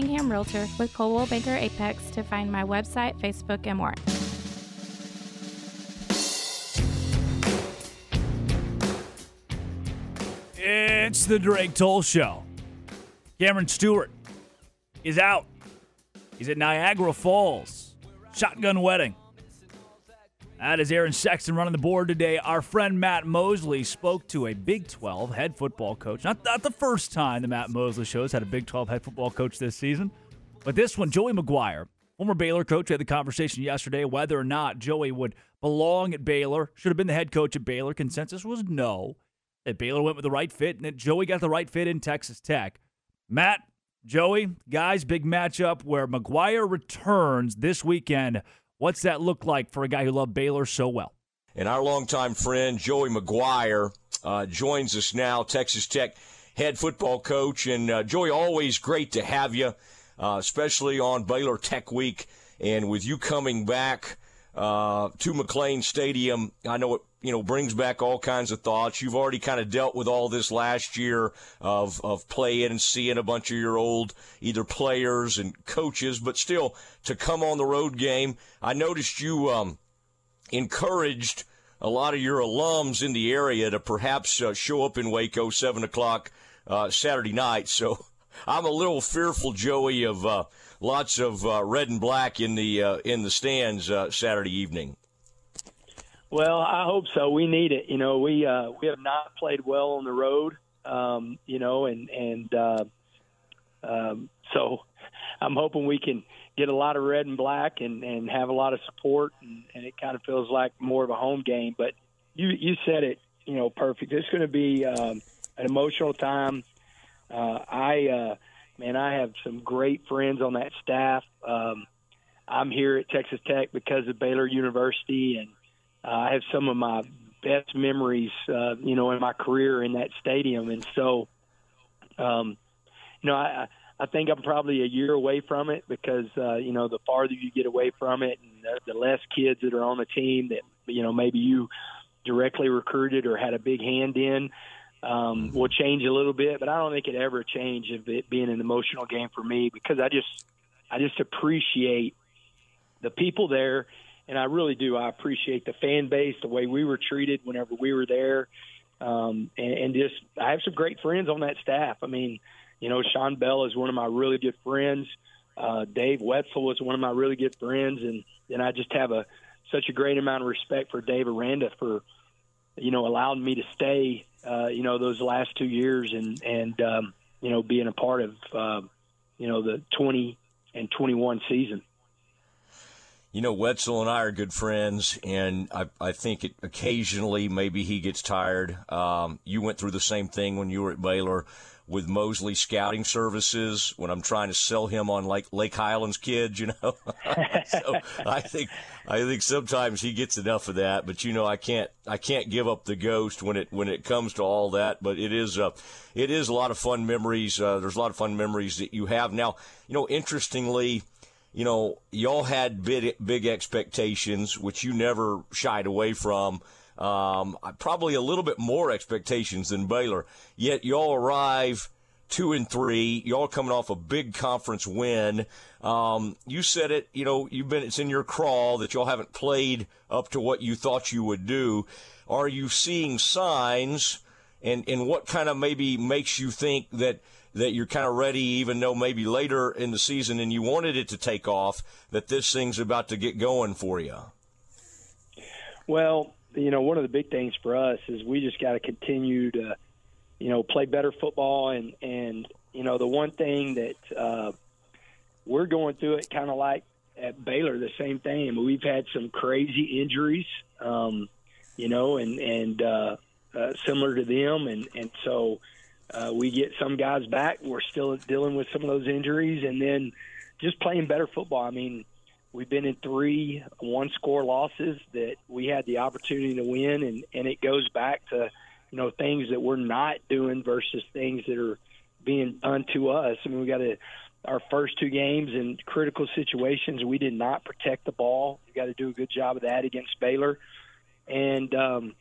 S23: Cunningham Realtor with Coldwell Banker Apex to find my website, Facebook, and more.
S5: It's the Drake Toll Show. Cameron Stewart is out. He's at Niagara Falls. Shotgun wedding. That is Aaron Sexton running the board today. Our friend Matt Mosley spoke to a Big 12 head football coach. Not, not the first time the Matt Mosley shows had a Big 12 head football coach this season, but this one, Joey McGuire, former Baylor coach, had the conversation yesterday whether or not Joey would belong at Baylor, should have been the head coach at Baylor. Consensus was no, that Baylor went with the right fit and that Joey got the right fit in Texas Tech. Matt, Joey, guys, big matchup where McGuire returns this weekend What's that look like for a guy who loved Baylor so well?
S24: And our longtime friend Joey McGuire uh, joins us now, Texas Tech head football coach. And uh, Joey, always great to have you. uh, especially on Baylor Tech Week, and with you coming back uh, to McLane Stadium, I know it you know brings back all kinds of thoughts. You've already kind of dealt with all this last year of of playing and seeing a bunch of your old either players and coaches, but still to come on the road game. I noticed you um, encouraged a lot of your alums in the area to perhaps uh, show up in Waco seven o'clock uh, Saturday night. So I'm a little fearful, Joey, of uh, lots of uh, red and black in the uh, in the stands uh, Saturday evening.
S25: Well, I hope so. We need it. You know, we uh, we have not played well on the road. Um, you know, and and uh, um, so I'm hoping we can get a lot of red and black and and have a lot of support, and, and it kind of feels like more of a home game. But you you said it, you know, perfect. It's going to be um, an emotional time. Uh, I uh, man, I have some great friends on that staff. Um, I'm here at Texas Tech because of Baylor University, and uh, I have some of my best memories, uh, you know, in my career in that stadium. And so, um, you know, I, I think I'm probably a year away from it because, uh, you know, the farther you get away from it and the, the less kids that are on the team that, you know, maybe you directly recruited or had a big hand in um, will change a little bit. But I don't think it ever change of it being an emotional game for me because I just, I just appreciate the people there and I really do. I appreciate the fan base, the way we were treated whenever we were there, um, and, and just I have some great friends on that staff. I mean, you know, Sean Bell is one of my really good friends. Uh, Dave Wetzel was one of my really good friends, and and I just have a such a great amount of respect for Dave Aranda for you know allowing me to stay. Uh, you know, those last two years, and and um, you know being a part of uh, you know the 20 and 21 season
S24: you know, Wetzel and I are good friends, and I, I think it, occasionally maybe he gets tired. Um, you went through the same thing when you were at Baylor with Mosley Scouting Services when I'm trying to sell him on like Lake Highlands kids, you know. so I think I think sometimes he gets enough of that, but you know I can't I can't give up the ghost when it when it comes to all that. But it is uh, it is a lot of fun memories. Uh, there's a lot of fun memories that you have now. You know, interestingly you know, y'all had big, big expectations, which you never shied away from. Um, probably a little bit more expectations than Baylor. Yet y'all arrive two and three. Y'all coming off a big conference win. Um, you said it. You know, you've been. It's in your crawl that y'all haven't played up to what you thought you would do. Are you seeing signs? And and what kind of maybe makes you think that? That you're kind of ready, even though maybe later in the season and you wanted it to take off, that this thing's about to get going for you?
S25: Well, you know, one of the big things for us is we just got to continue to, you know, play better football. And, and you know, the one thing that uh, we're going through it kind of like at Baylor, the same thing. We've had some crazy injuries, um, you know, and, and uh, uh, similar to them. And, and so, uh, we get some guys back. We're still dealing with some of those injuries, and then just playing better football. I mean, we've been in three one-score losses that we had the opportunity to win, and and it goes back to you know things that we're not doing versus things that are being done to us. I mean, we got to our first two games in critical situations. We did not protect the ball. We got to do a good job of that against Baylor, and um,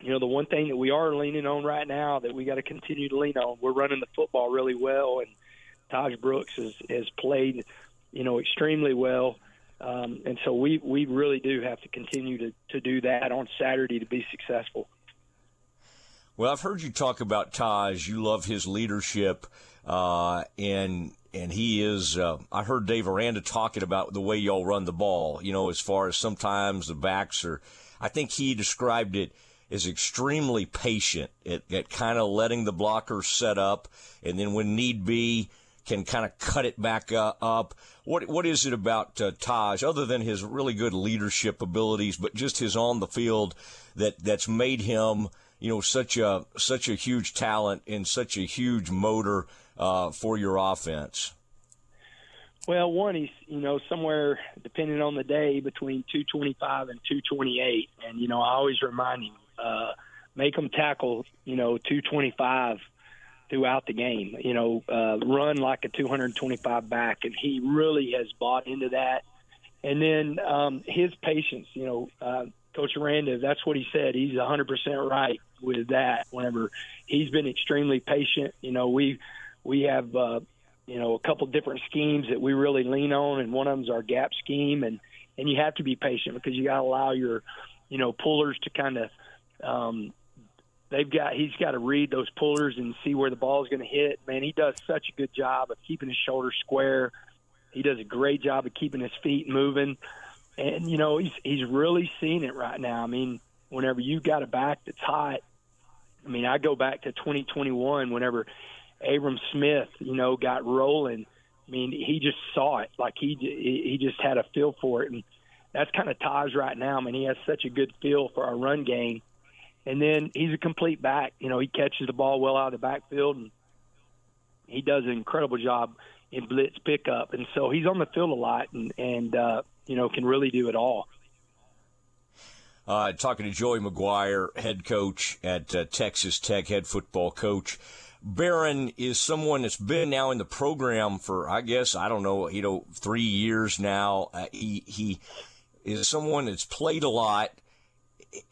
S25: you know, the one thing that we are leaning on right now that we got to continue to lean on, we're running the football really well, and Tahj Brooks has, has played, you know, extremely well. Um, and so we, we really do have to continue to, to do that on Saturday to be successful.
S24: Well, I've heard you talk about Tahj. You love his leadership, uh, and and he is. Uh, I heard Dave Aranda talking about the way y'all run the ball. You know, as far as sometimes the backs are. I think he described it is extremely patient at, at kind of letting the blockers set up, and then when need be, can kind of cut it back uh, up. What what is it about uh, Tahj, other than his really good leadership abilities, but just his on the field that that's made him, you know, such a such a huge talent and such a huge motor uh, for your offense?
S25: Well, one, he's you know somewhere depending on the day between 225 and 228, and you know I always remind him uh, make them tackle, you know, 225 throughout the game. You know, uh, run like a 225 back, and he really has bought into that. And then um, his patience. You know, uh, Coach Aranda, that's what he said. He's 100% right with that. Whenever he's been extremely patient, you know, we we have uh, you know a couple different schemes that we really lean on, and one of them's our gap scheme, and and you have to be patient because you got to allow your you know pullers to kind of um, they've got he's got to read those pullers and see where the ball is going to hit. Man, he does such a good job of keeping his shoulders square. He does a great job of keeping his feet moving, and you know he's he's really seeing it right now. I mean, whenever you got a back that's hot, I mean, I go back to 2021 whenever Abram Smith, you know, got rolling. I mean, he just saw it like he he just had a feel for it, and that's kind of Tahj right now. I mean, he has such a good feel for our run game and then he's a complete back. You know, he catches the ball well out of the backfield, and he does an incredible job in blitz pickup. And so he's on the field a lot, and and uh, you know can really do it all.
S24: Uh, talking to Joey McGuire, head coach at uh, Texas Tech, head football coach. Behren is someone that's been now in the program for, I guess, I don't know, you know, three years now. Uh, he he is someone that's played a lot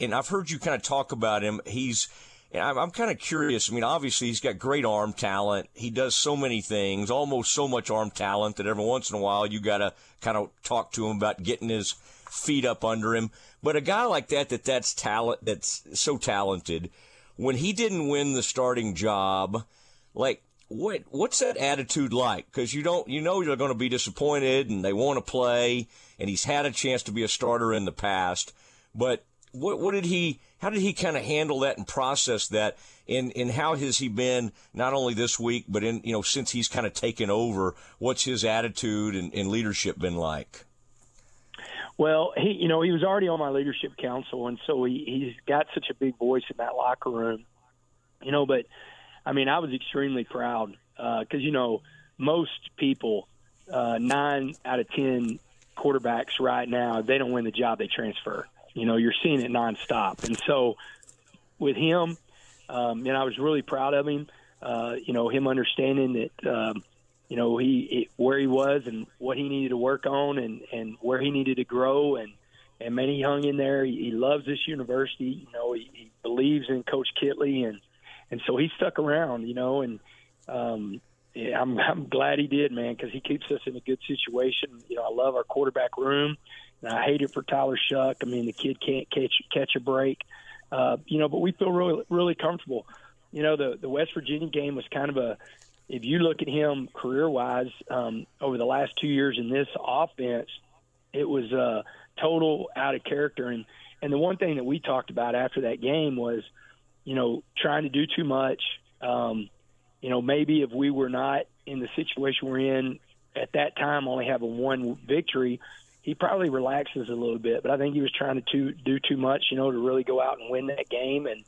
S24: and I've heard you kind of talk about him. He's, I'm, I'm kind of curious. I mean, obviously he's got great arm talent. He does so many things, almost so much arm talent that every once in a while you got to kind of talk to him about getting his feet up under him. But a guy like that, that that's talent, that's so talented. When he didn't win the starting job, like what what's that attitude like? Because you don't you know you're going to be disappointed, and they want to play, and he's had a chance to be a starter in the past, but what, what did he, how did he kind of handle that and process that? And, and how has he been not only this week, but in, you know, since he's kind of taken over, what's his attitude and, and leadership been like?
S25: Well, he, you know, he was already on my leadership council, and so he, he's got such a big voice in that locker room, you know. But I mean, I was extremely proud because uh, you know most people, uh, nine out of ten quarterbacks right now, they don't win the job, they transfer. You know, you're seeing it nonstop. And so with him, um, and I was really proud of him. Uh, you know, him understanding that, um, you know, he it, where he was and what he needed to work on, and and where he needed to grow, and and man, he hung in there. He, he loves this university. You know, he, he believes in Coach Kittley, and and so he stuck around. You know, and um, yeah, I'm I'm glad he did, man, because he keeps us in a good situation. You know, I love our quarterback room. And I hate it for Tyler Shough. I mean, the kid can't catch catch a break. Uh, you know, but we feel really really comfortable. You know, the the West Virginia game was kind of a if you look at him career wise um, over the last two years in this offense, it was uh, total out of character. And and the one thing that we talked about after that game was, you know, trying to do too much. Um, you know, maybe if we were not in the situation we're in at that time, only having one victory, he probably relaxes a little bit. But I think he was trying to too, do too much, you know, to really go out and win that game. And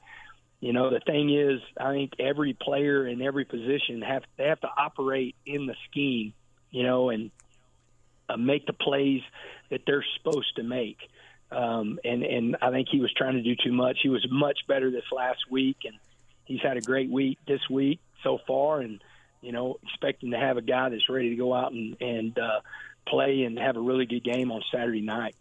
S25: you know, the thing is, I think every player in every position have they have to operate in the scheme, you know, and uh, make the plays that they're supposed to make. Um, and and I think he was trying to do too much. He was much better this last week, and he's had a great week this week so far. And you know, expecting to have a guy that's ready to go out and and uh, play and have a really good game on Saturday night.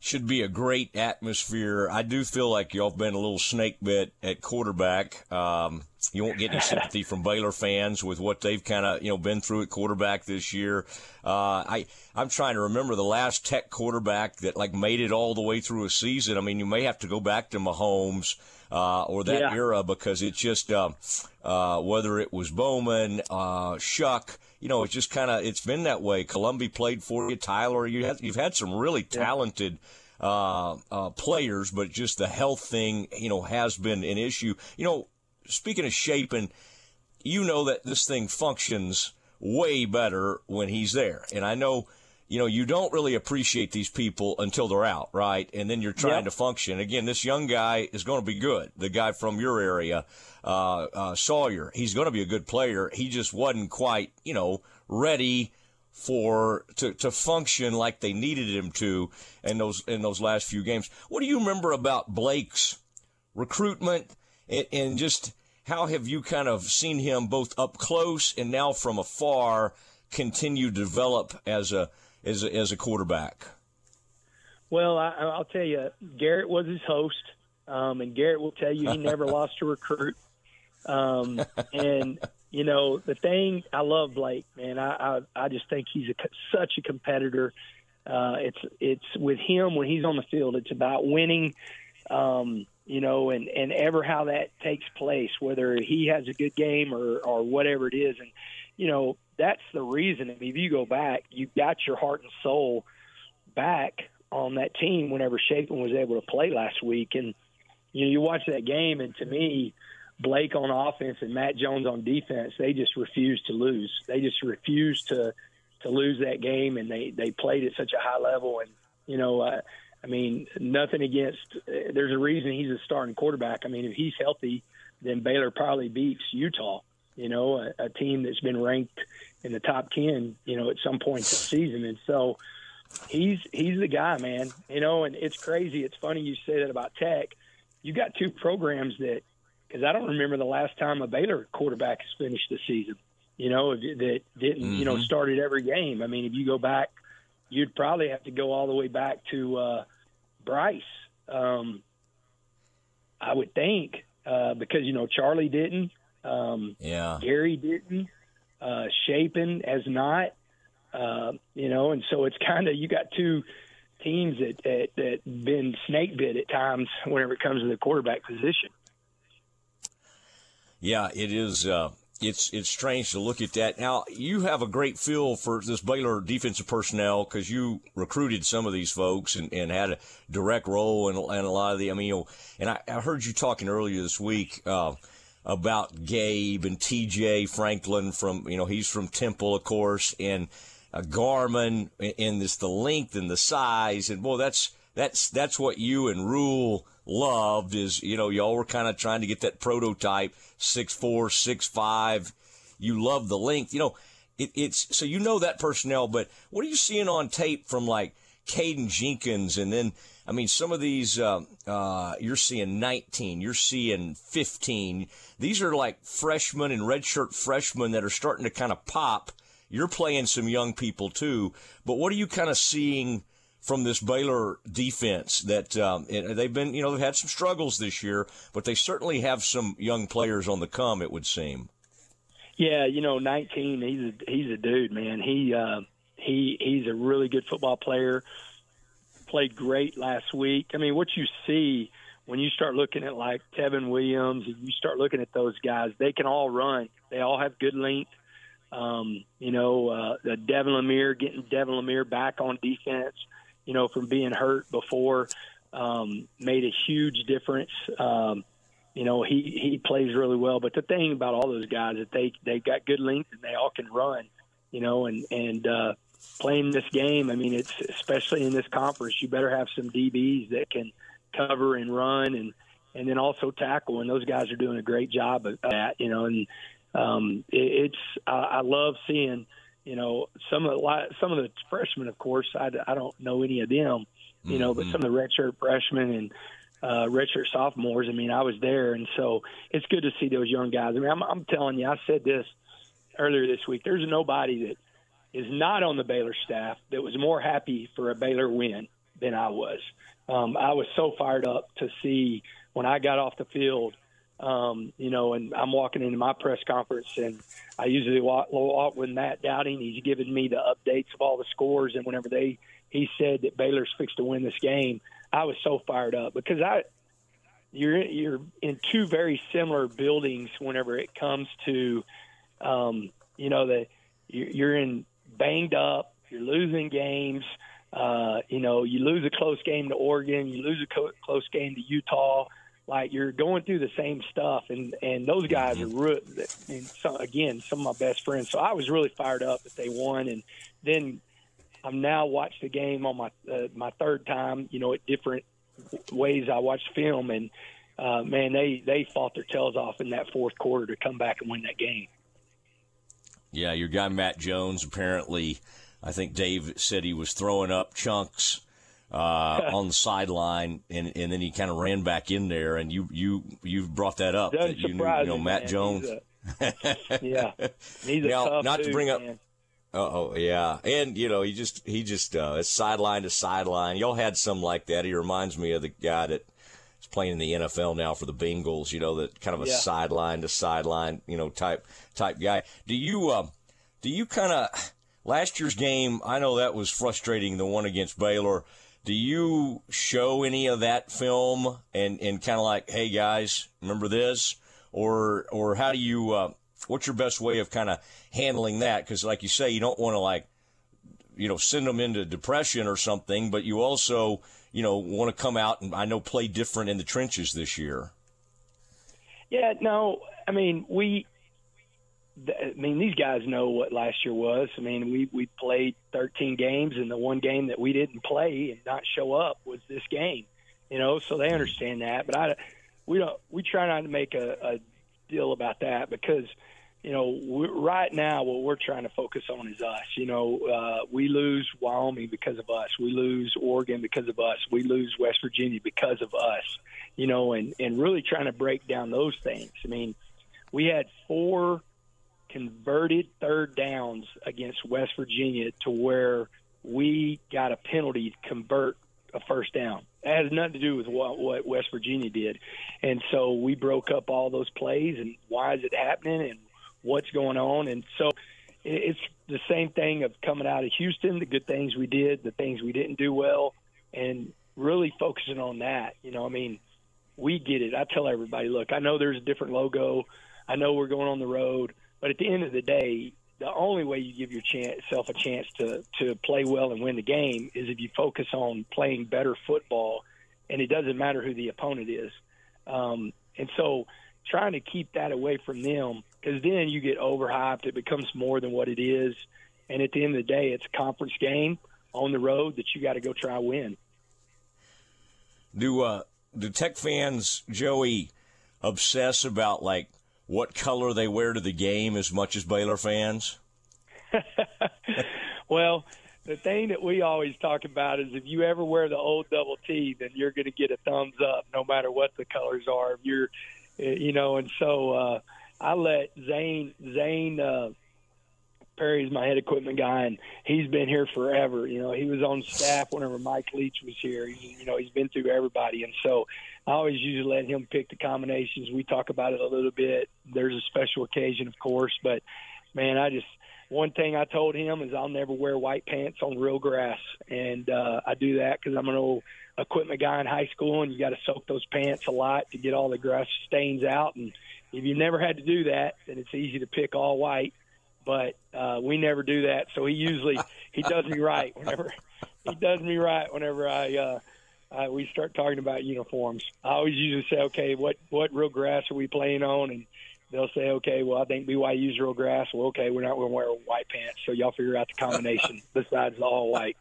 S24: Should be a great atmosphere. I do feel like y'all have been a little snake bit at quarterback. Um, you won't get any sympathy from Baylor fans with what they've kind of you know been through at quarterback this year. Uh, I I'm trying to remember the last Tech quarterback that like made it all the way through a season. I mean, you may have to go back to Mahomes uh, or that yeah. era because it's just uh, uh, whether it was Bowman, uh, Shough you know, it's just kind of it's been that way. Columbia played for you, Tyler. You have, you've had some really talented uh, uh, players, but just the health thing, you know, has been an issue. You know, speaking of Shapen, you know that this thing functions way better when he's there, and I know you know, you don't really appreciate these people until they're out, right? And then you're trying yep. to function. Again, this young guy is going to be good. The guy from your area, uh, uh, Sawyer, he's going to be a good player. He just wasn't quite, you know, ready for to, to function like they needed him to in those in those last few games. What do you remember about Blake's recruitment and, and just how have you kind of seen him both up close and now from afar continue to develop as a as a, as a quarterback?
S25: Well, I, I'll tell you, Garrett was his host, um, and Garrett will tell you he never lost a recruit. Um, and you know the thing I love Blake, man. I I, I just think he's a, such a competitor. Uh, it's it's with him when he's on the field. It's about winning. Um, you know, and and ever how that takes place, whether he has a good game or or whatever it is, and you know that's the reason. I mean, if you go back, you got your heart and soul back on that team whenever Shapen was able to play last week, and you know you watch that game, and to me, Blake on offense and Matt Jones on defense, they just refused to lose. They just refused to to lose that game, and they they played at such a high level, and you know. Uh, I mean, nothing against. There's a reason he's a starting quarterback. I mean, if he's healthy, then Baylor probably beats Utah. You know, a, a team that's been ranked in the top ten. You know, at some point this season, and so he's he's the guy, man. You know, and it's crazy. It's funny you say that about Tech. You got two programs that, because I don't remember the last time a Baylor quarterback has finished the season. You know, that didn't mm-hmm. you know started every game. I mean, if you go back, you'd probably have to go all the way back to. uh Bryce. Um, I would think uh, because you know Charlie didn't, um,
S24: yeah,
S25: Gary didn't, uh, Shapen has not, uh, you know, and so it's kind of you got two teams that, that that been snake bit at times whenever it comes to the quarterback position.
S24: Yeah, it is. Uh, it's it's strange to look at that. Now you have a great feel for this Baylor defensive personnel because you recruited some of these folks and, and had a direct role in, in a lot of the. I mean, you know, and I, I heard you talking earlier this week uh, about Gabe and T.J. Franklin from you know he's from Temple, of course, and uh, Garmon and this the length and the size and boy that's that's that's what you and Rhule loved is, you know, y'all were kind of trying to get that prototype six four, six five. You love the length. You know, it, it's so you know that personnel, but what are you seeing on tape from like Caden Jenkins and then I mean, some of these, uh, uh, you're seeing 19, you're seeing 15. These are like freshmen and redshirt freshmen that are starting to kind of pop. You're playing some young people too, but what are you kind of seeing from this Baylor defense that um, they've been, you know, they've had some struggles this year, but they certainly have some young players on the come. It would seem.
S25: Yeah, you know, 19. He's a he's a dude, man. He uh, he he's a really good football player. Played great last week. I mean, what you see when you start looking at like Tevin Williams, and you start looking at those guys, they can all run. They all have good length. Um, you know, uh, the Devin Lemear getting Devin Lemear back on defense you know, from being hurt before, um, made a huge difference. Um, you know, he he plays really well. But the thing about all those guys that they they've got good length and they all can run. You know, and and uh, playing this game, I mean, it's especially in this conference, you better have some DBs that can cover and run and and then also tackle. And those guys are doing a great job of that. You know, and um, it, it's I, I love seeing you know, some of the some of the freshmen, of course, I, I don't know any of them, you know, mm-hmm. but some of the redshirt freshmen and uh, redshirt sophomores. I mean, I was there, and so it's good to see those young guys. I mean, I'm, I'm telling you, I said this earlier this week. There's nobody that is not on the Baylor staff that was more happy for a Baylor win than I was. Um, I was so fired up to see when I got off the field um, you know, and I'm walking into my press conference, and I usually walk, walk with Matt Dowding. He's giving me the updates of all the scores, and whenever they he said that Baylor's fixed to win this game, I was so fired up because I you're you're in two very similar buildings whenever it comes to um, you know that you're in banged up, you're losing games. Uh, you know, you lose a close game to Oregon, you lose a co- close game to Utah like you're going through the same stuff and and those guys are re- and so, again some of my best friends so i was really fired up that they won and then i'm now watched the game on my uh, my third time you know at different ways i watched film and uh, man they they fought their tails off in that fourth quarter to come back and win that game
S24: yeah your guy matt jones apparently i think dave said he was throwing up chunks uh, on the sideline, and and then he kind of ran back in there, and you you you brought that up that you knew you know Matt
S25: man.
S24: Jones.
S25: yeah, he's a
S24: now,
S25: tough
S24: not
S25: dude,
S24: to bring up.
S25: man.
S24: Oh yeah, and you know he just he just uh, it's sideline to sideline. Y'all had some like that. He reminds me of the guy that playing in the NFL now for the Bengals. You know that kind of a
S25: Yeah.
S24: sideline to sideline you know type type guy. Do you uh, do you kind of last year's game? I know that was frustrating. The one against Baylor. Do you show any of that film and and kind of like, hey guys, remember this, or or how do you? Uh, what's your best way of kind of handling that? Because like you say, you don't want to like you know send them into depression or something, but you also you know want to come out and I know play different in the trenches this year.
S25: Yeah, no, I mean we. I mean these guys know what last year was. I mean we we played 13 games, and the one game that we didn't play and not show up was this game. You know, so they understand that. But I, we don't. We try not to make a, a deal about that because you know, right now what we're trying to focus on is us. You know, uh, we lose Wyoming because of us. We lose Oregon because of us. We lose West Virginia because of us. You know, and and really trying to break down those things. I mean, we had four converted third downs against West Virginia to where we got a penalty to convert a first down. It has nothing to do with what, what West Virginia did. And so we broke up all those plays and why is it happening and what's going on. And so it's the same thing of coming out of Houston, the good things we did, the things we didn't do well, and really focusing on that. You know, I mean, we get it. I tell everybody, look, I know there's a different logo. I know we're going on the road, but at the end of the day, the only way you give yourself a chance to to play well and win the game is if you focus on playing better football, and it doesn't matter who the opponent is. Um, and so, trying to keep that away from them because then you get overhyped. It becomes more than what it is, and at the end of the day, it's a conference game on the road that you got to go try win.
S24: Do uh do Tech fans, Joey, obsess about like what color they wear to the game as much as Baylor fans?
S25: Well, the thing that we always talk about is if you ever wear the old double T, then you're going to get a thumbs up no matter what the colors are. If you're, eh, you know, and so uh, I let Zane Zane uh, Perry's my head equipment guy, and he's been here forever. You know, he was on staff whenever Mike Leach was here. He, you know, he's been through everybody, and so I always usually let him pick the combinations. We talk about it a little bit. There's a special occasion, of course, but man, I just one thing I told him is I'll never wear white pants on real grass, and uh, I do that because I'm an old equipment guy in high school, and you got to soak those pants a lot to get all the grass stains out. And if you never had to do that, then it's easy to pick all white. But uh, we never do that, so he usually he does me right whenever he does me right whenever I. Uh, uh, we start talking about uniforms. I always usually say, okay, what what real grass are we playing on? And they'll say, okay, well, I think BYU's real grass. Well, okay, we're not going to wear white pants, so y'all figure out the combination besides the all white.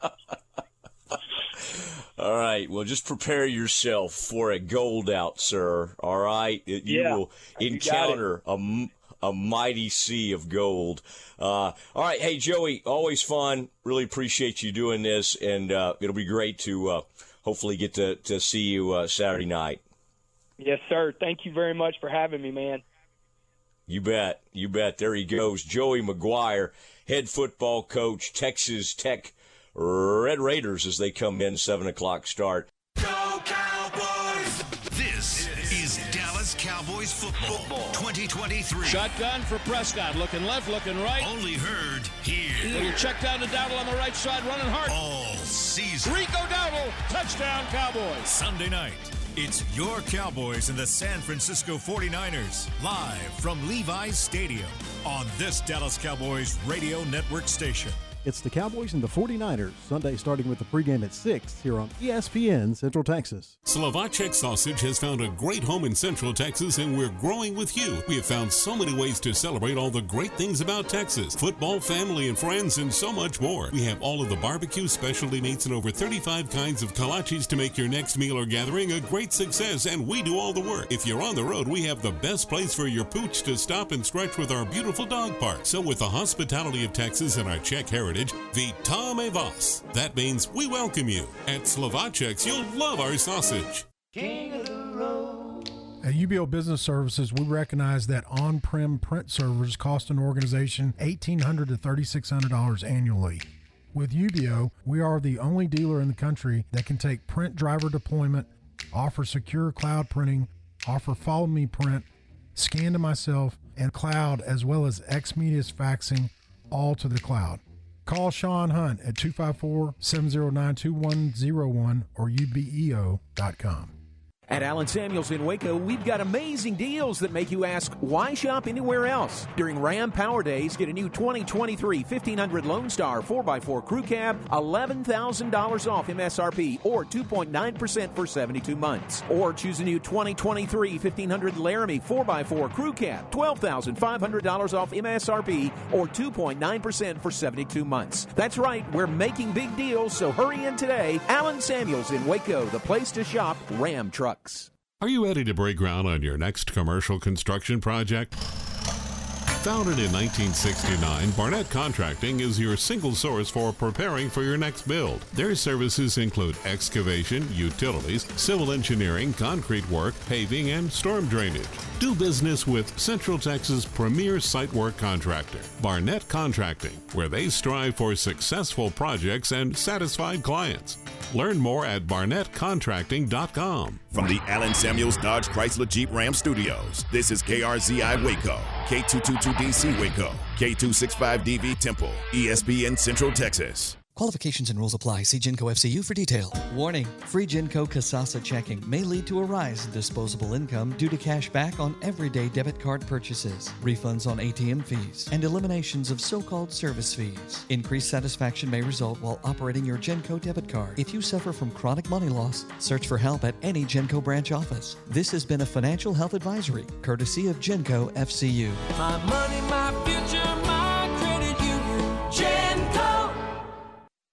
S24: All right. Well, just prepare yourself for a gold out, sir. All right. You
S25: Yeah,
S24: will
S25: you got it.
S24: encounter a, a mighty sea of gold. Uh, all right. Hey, Joey, always fun. Really appreciate you doing this, and uh, it'll be great to uh, hopefully get to, to see you uh, Saturday night.
S25: Yes, sir. Thank you very much for having me, man.
S24: You bet. You bet. There he goes. Joey McGuire, head football coach, Texas Tech Red Raiders as they come in, 7 o'clock start. Go Cowboys!
S11: This is Dallas Cowboys football 2023.
S26: Shotgun for Prescott. Looking left, looking right.
S11: Only heard here.
S26: Little check down to Dowdle on the right side, running hard.
S11: All season.
S26: Rico Dowdle, touchdown Cowboys.
S11: Sunday night, it's your Cowboys and the San Francisco 49ers live from Levi's Stadium on this Dallas Cowboys radio network station.
S6: It's the Cowboys and the 49ers, Sunday starting with the pregame at 6 here on ESPN Central Texas.
S27: Slovacek Sausage has found a great home in Central Texas, and we're growing with you. We have found so many ways to celebrate all the great things about Texas football, family, and friends, and so much more. We have all of the barbecue specialty meats and over 35 kinds of kolaches to make your next meal or gathering a great success, and we do all the work. If you're on the road, we have the best place for your pooch to stop and stretch with our beautiful dog park. So, with the hospitality of Texas and our Czech heritage, heritage, Vitame. That means we welcome you. At Slovacek's, you'll love our sausage.
S28: At UBEO Business Services, we recognize that on-prem print servers cost an organization $1,800 to $3,600 annually. With UBEO, we are the only dealer in the country that can take print driver deployment, offer secure cloud printing, offer follow me print, scan to myself, and cloud, as well as Xmedia's faxing, all to the cloud. Call Sean Hunt at 254 709 2101 or ubeo.com.
S19: At Allen Samuels in Waco, we've got amazing deals that make you ask, why shop anywhere else? During Ram Power Days, get a new 2023 1500 Lone Star 4x4 Crew Cab, $11,000 off MSRP or 2.9% for 72 months. Or choose a new 2023 1500 Laramie 4x4 Crew Cab, $12,500 off MSRP or 2.9% for 72 months. That's right, we're making big deals, so hurry in today. Allen Samuels in Waco, the place to shop Ram trucks.
S27: Are you ready to break ground on your next commercial construction project? Founded in 1969, Barnett Contracting is your single source for preparing for your next build. Their services include excavation, utilities, civil engineering, concrete work, paving, and storm drainage. Do business with Central Texas' premier site work contractor, Barnett Contracting, where they strive for successful projects and satisfied clients. Learn more at barnettcontracting.com.
S14: From the Allen Samuels Dodge Chrysler Jeep Ram Studios, this is KRZI Waco, K222DC Waco, K265DV Temple, ESPN Central Texas.
S29: Qualifications and rules apply. See Genco FCU for detail. Warning free Genco Kasasa checking may lead to a rise in disposable income due to cash back on everyday debit card purchases, refunds on ATM fees, and eliminations of so called service fees. Increased satisfaction may result while operating your Genco debit card. If you suffer from chronic money loss, search for help at any Genco branch office. This has been a financial health advisory courtesy of Genco FCU.
S30: My money, my future,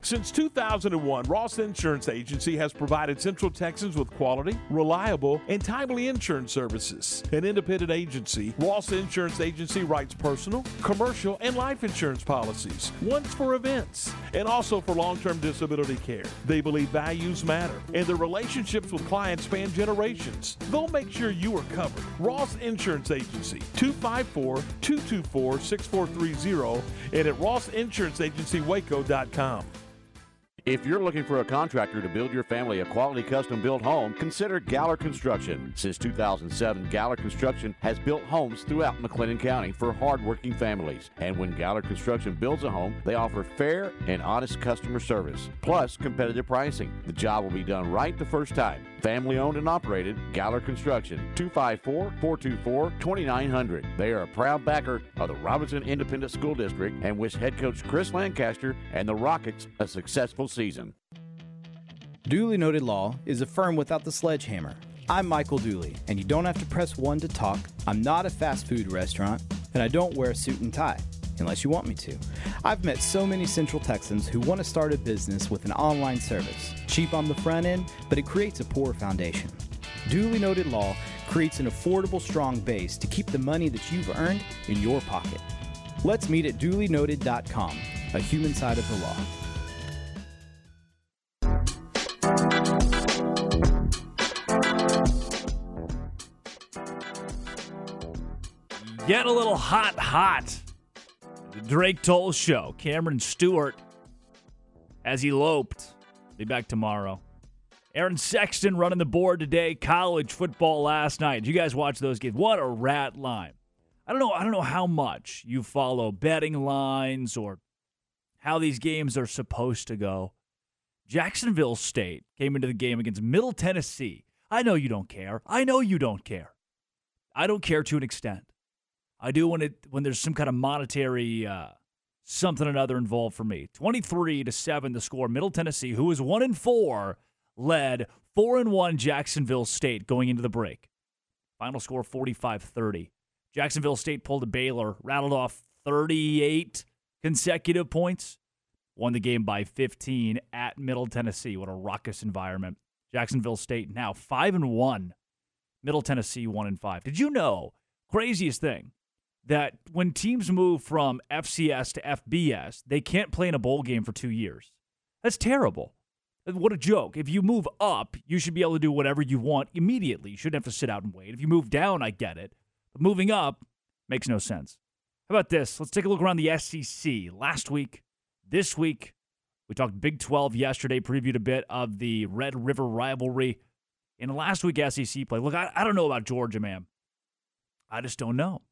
S31: Since 2001, Ross Insurance Agency has provided Central Texans with quality, reliable, and timely insurance services. An independent agency, Ross Insurance Agency writes personal, commercial, and life insurance policies, once for events, and also for long term disability care. They believe values matter, and their relationships with clients span generations. They'll make sure you are covered. Ross Insurance Agency, 254 224 6430, and at rossinsuranceagencywaco.com.
S32: If you're looking for a contractor to build your family a quality custom built home, consider Galler Construction. Since 2007, Galler Construction has built homes throughout McLennan County for hardworking families. And when Galler Construction builds a home, they offer fair and honest customer service, plus competitive pricing. The job will be done right the first time. Family owned and operated, Galler Construction, 254 424 2900. They are a proud backer of the Robinson Independent School District and wish head coach Chris Lancaster and the Rockets a successful season.
S33: Duly Noted Law is a firm without the sledgehammer. I'm Michael Dooley, and you don't have to press one to talk. I'm not a fast food restaurant, and I don't wear a suit and tie, unless you want me to. I've met so many Central Texans who want to start a business with an online service. Cheap on the front end, but it creates a poor foundation. Duly Noted Law creates an affordable, strong base to keep the money that you've earned in your pocket. Let's meet at dulynoted.com, a human side of the law.
S5: Get a little hot, hot. The Drake Toll Show. Cameron Stewart has eloped. Be back tomorrow. Aaron Sexton running the board today. College football last night. Did you guys watch those games? What a rat line. I don't know. I don't know how much you follow betting lines or how these games are supposed to go. Jacksonville State came into the game against Middle Tennessee. I know you don't care. I know you don't care. I don't care to an extent. I do when it when there's some kind of monetary uh, something or another involved for me. Twenty three to seven the score. Middle Tennessee, who is one and four, led four and one Jacksonville State going into the break. Final score 45-30. Jacksonville State pulled a Baylor, rattled off 38 consecutive points, won the game by 15 at Middle Tennessee. What a raucous environment. Jacksonville State now 5 and 1. Middle Tennessee 1 and 5. Did you know craziest thing that when teams move from FCS to FBS, they can't play in a bowl game for two years. That's terrible. What a joke. If you move up, you should be able to do whatever you want immediately. You shouldn't have to sit out and wait. If you move down, I get it. But moving up makes no sense. How about this? Let's take a look around the SEC. Last week, this week, we talked Big 12 yesterday, previewed a bit of the Red River rivalry. In last week SEC play, look, I, I don't know about Georgia, man. I just don't know.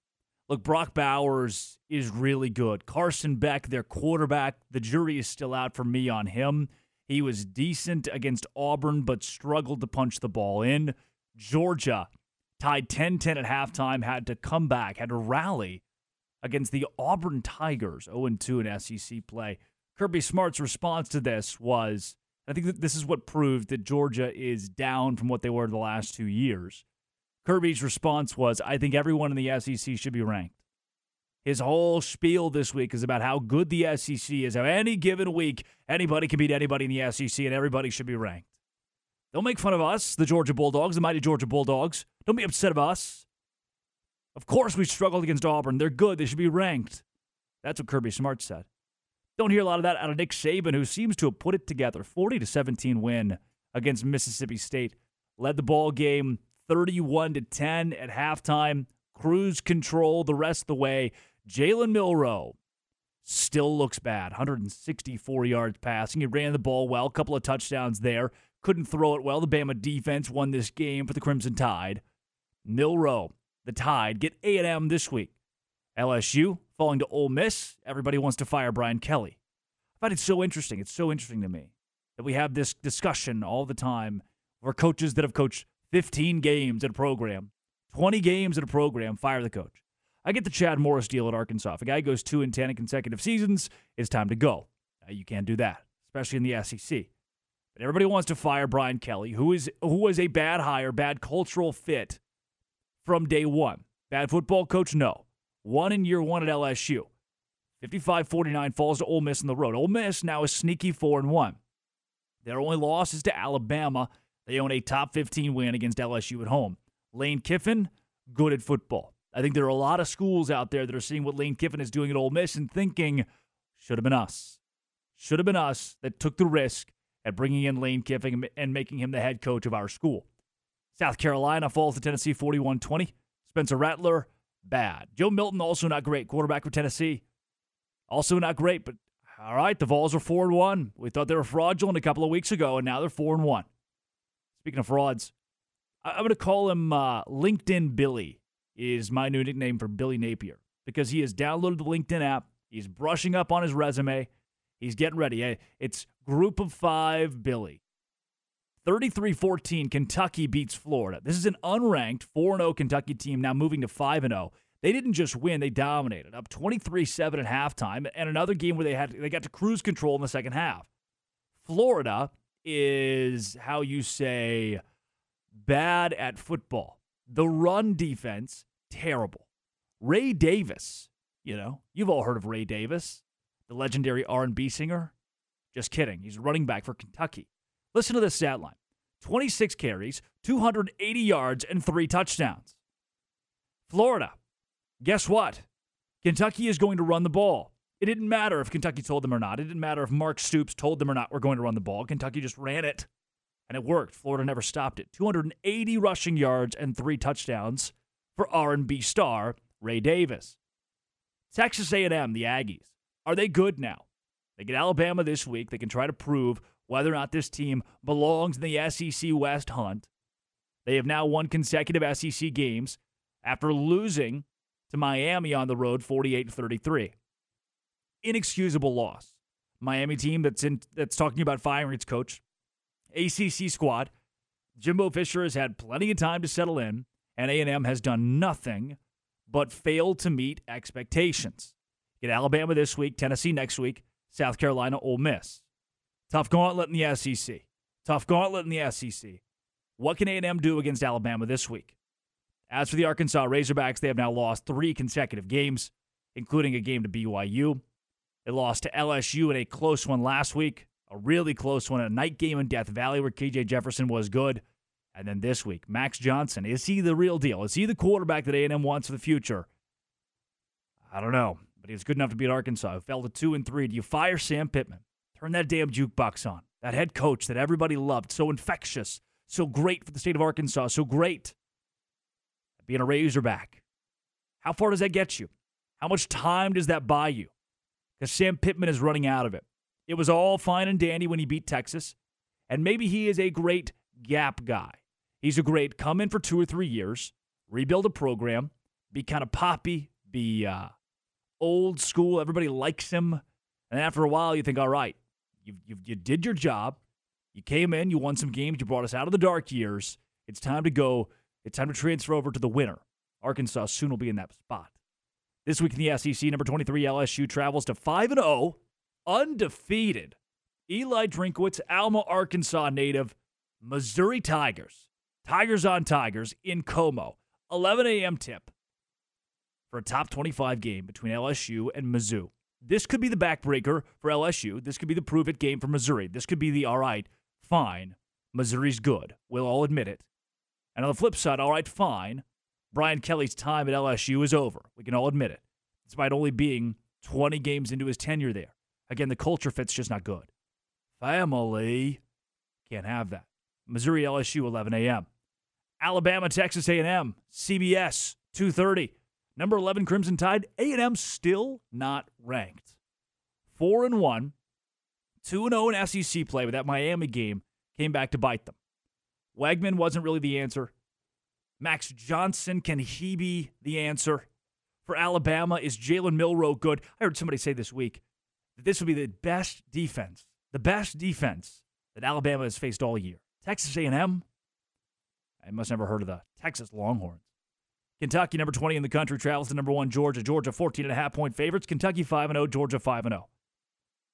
S5: Look, Brock Bowers is really good. Carson Beck, their quarterback, the jury is still out for me on him. He was decent against Auburn, but struggled to punch the ball in. Georgia tied 10 10 at halftime, had to come back, had to rally against the Auburn Tigers, 0 2 in SEC play. Kirby Smart's response to this was I think that this is what proved that Georgia is down from what they were the last two years. Kirby's response was I think everyone in the SEC should be ranked. His whole spiel this week is about how good the SEC is, how any given week anybody can beat anybody in the SEC and everybody should be ranked. Don't make fun of us, the Georgia Bulldogs, the mighty Georgia Bulldogs. Don't be upset of us. Of course, we struggled against Auburn. They're good. They should be ranked. That's what Kirby Smart said. Don't hear a lot of that out of Nick Saban, who seems to have put it together. 40 to 17 win against Mississippi State. Led the ball game 31 to 10 at halftime. Cruise control the rest of the way. Jalen Milroe still looks bad. 164 yards passing. He ran the ball well. A couple of touchdowns there. Couldn't throw it well. The Bama defense won this game for the Crimson Tide. Milroe, the Tide, get A&M this week. LSU falling to Ole Miss. Everybody wants to fire Brian Kelly. I find it so interesting. It's so interesting to me that we have this discussion all the time for coaches that have coached 15 games at a program, 20 games at a program, fire the coach. I get the Chad Morris deal at Arkansas. If a guy goes 2 and 10 in consecutive seasons, it's time to go. Now, you can't do that, especially in the SEC. But everybody wants to fire Brian Kelly, who is who was a bad hire, bad cultural fit from day one. Bad football coach, no. One in year one at LSU. 55 49 falls to Ole Miss on the road. Ole Miss now is sneaky 4 and 1. Their only loss is to Alabama. They own a top 15 win against LSU at home. Lane Kiffin, good at football. I think there are a lot of schools out there that are seeing what Lane Kiffin is doing at Ole Miss and thinking, should have been us. Should have been us that took the risk at bringing in Lane Kiffin and making him the head coach of our school. South Carolina falls to Tennessee 41 20. Spencer Rattler, bad. Joe Milton, also not great. Quarterback for Tennessee, also not great. But all right, the Vols are four and one. We thought they were fraudulent a couple of weeks ago, and now they're four and one. Speaking of frauds, I'm going to call him uh, LinkedIn Billy. Is my new nickname for Billy Napier because he has downloaded the LinkedIn app. He's brushing up on his resume. He's getting ready. It's Group of Five Billy. 33 14, Kentucky beats Florida. This is an unranked 4 0 Kentucky team now moving to 5 0. They didn't just win, they dominated, up 23 7 at halftime, and another game where they had they got to cruise control in the second half. Florida is how you say bad at football. The run defense, terrible. Ray Davis, you know, you've all heard of Ray Davis, the legendary R&B singer. Just kidding. He's running back for Kentucky. Listen to this stat line 26 carries, 280 yards, and three touchdowns. Florida, guess what? Kentucky is going to run the ball. It didn't matter if Kentucky told them or not. It didn't matter if Mark Stoops told them or not we're going to run the ball. Kentucky just ran it, and it worked. Florida never stopped it. 280 rushing yards and three touchdowns for R&B star Ray Davis. Texas A&M, the Aggies, are they good now? They get Alabama this week. They can try to prove whether or not this team belongs in the SEC West hunt. They have now won consecutive SEC games after losing to Miami on the road 48 33. Inexcusable loss. Miami team that's in that's talking about firing its coach. ACC squad. Jimbo Fisher has had plenty of time to settle in, and A&M has done nothing but fail to meet expectations. Get Alabama this week, Tennessee next week, South Carolina, Ole Miss. Tough gauntlet in the SEC. Tough gauntlet in the SEC. What can A&M do against Alabama this week? As for the Arkansas Razorbacks, they have now lost three consecutive games, including a game to BYU. They lost to LSU in a close one last week, a really close one, a night game in Death Valley where KJ Jefferson was good. And then this week, Max Johnson, is he the real deal? Is he the quarterback that A&M wants for the future? I don't know, but he was good enough to beat Arkansas. Who fell to two and three. Do you fire Sam Pittman? Turn that damn jukebox on. That head coach that everybody loved, so infectious, so great for the state of Arkansas, so great. Being a Razorback. How far does that get you? How much time does that buy you? Because Sam Pittman is running out of it. It was all fine and dandy when he beat Texas, and maybe he is a great gap guy. He's a great come in for two or three years, rebuild a program, be kind of poppy, be uh, old school. Everybody likes him. And after a while, you think, all right, you, you, you did your job. You came in, you won some games, you brought us out of the dark years. It's time to go. It's time to transfer over to the winner. Arkansas soon will be in that spot. This week in the SEC, number 23 LSU travels to 5 and 0, undefeated. Eli Drinkwitz, Alma, Arkansas native, Missouri Tigers. Tigers on Tigers in Como. 11 a.m. tip for a top 25 game between LSU and Mizzou. This could be the backbreaker for LSU. This could be the prove it game for Missouri. This could be the all right, fine. Missouri's good. We'll all admit it. And on the flip side, all right, fine. Brian Kelly's time at LSU is over. We can all admit it, despite only being 20 games into his tenure there. Again, the culture fit's just not good. Family can't have that. Missouri LSU 11 a.m. Alabama Texas A&M CBS 2:30. Number 11 Crimson Tide A&M still not ranked. 4 and 1, 2 and 0 in SEC play, but that Miami game came back to bite them. Weigman wasn't really the answer. Max Johnson, can he be the answer? For Alabama, is Jalen Milroe good? I heard somebody say this week that this would be the best defense, the best defense that Alabama has faced all year. Texas A&M, I must never heard of the Texas Longhorns. Kentucky, number 20 in the country, travels to number one Georgia. Georgia, 14 and a half point favorites. Kentucky, 5 0. Georgia, 5 0.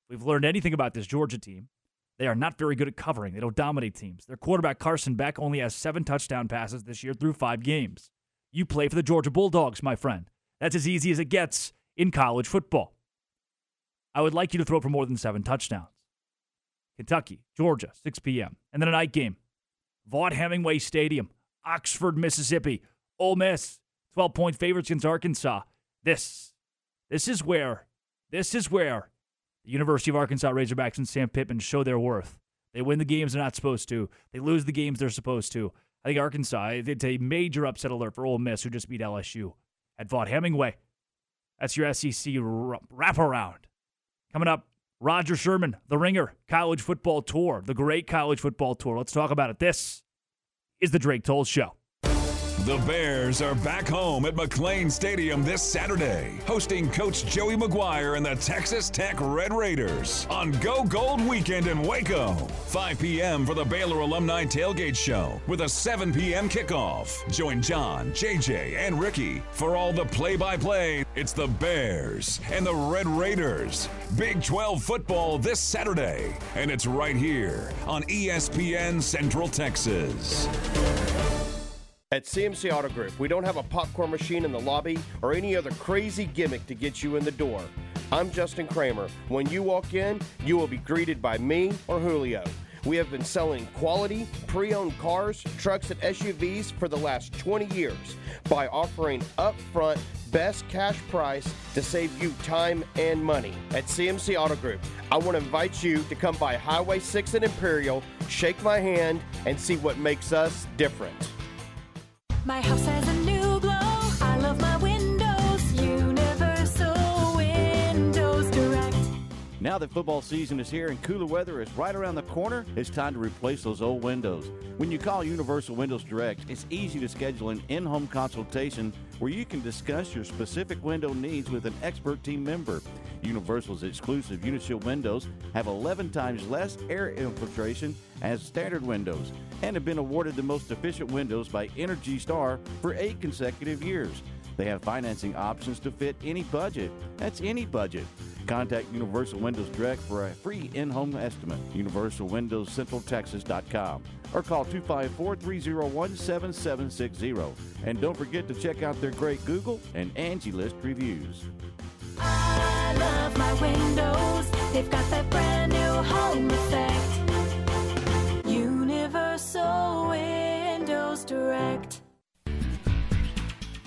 S5: We've learned anything about this Georgia team. They are not very good at covering. They don't dominate teams. Their quarterback, Carson Beck, only has seven touchdown passes this year through five games. You play for the Georgia Bulldogs, my friend. That's as easy as it gets in college football. I would like you to throw for more than seven touchdowns. Kentucky, Georgia, 6 p.m. And then a night game. Vaught Hemingway Stadium, Oxford, Mississippi. Ole Miss, 12 point favorites against Arkansas. This, this is where, this is where the University of Arkansas Razorbacks and Sam Pittman show their worth. They win the games they're not supposed to. They lose the games they're supposed to. I think Arkansas, it's a major upset alert for Ole Miss, who just beat LSU at Vaught Hemingway. That's your SEC wraparound. Coming up, Roger Sherman, the Ringer College Football Tour, the great college football tour. Let's talk about it. This is the Drake Toll Show.
S34: The Bears are back home at McLane Stadium this Saturday, hosting Coach Joey McGuire and the Texas Tech Red Raiders on Go Gold Weekend in Waco. 5 p.m. for the Baylor Alumni Tailgate Show with a 7 p.m. kickoff. Join John, JJ, and Ricky for all the play by play. It's the Bears and the Red Raiders. Big 12 football this Saturday, and it's right here on ESPN Central Texas.
S35: At CMC Auto Group, we don't have a popcorn machine in the lobby or any other crazy gimmick to get you in the door. I'm Justin Kramer. When you walk in, you will be greeted by me or Julio. We have been selling quality, pre owned cars, trucks, and SUVs for the last 20 years by offering upfront best cash price to save you time and money. At CMC Auto Group, I want to invite you to come by Highway 6 in Imperial, shake my hand, and see what makes us different.
S30: My house has a new glow. I love my windows. Universal Windows Direct.
S32: Now that football season is here and cooler weather is right around the corner, it's time to replace those old windows. When you call Universal Windows Direct, it's easy to schedule an in home consultation where you can discuss your specific window needs with an expert team member. Universal's exclusive Unishield windows have 11 times less air infiltration as standard windows and have been awarded the most efficient windows by Energy Star for eight consecutive years. They have financing options to fit any budget. That's any budget. Contact Universal Windows Direct for a free in-home estimate. UniversalWindowsCentralTexas.com or call 254-301-7760. And don't forget to check out their great Google and Angie List reviews.
S30: I love my windows. They've got that brand new home effect. Universal Windows Direct.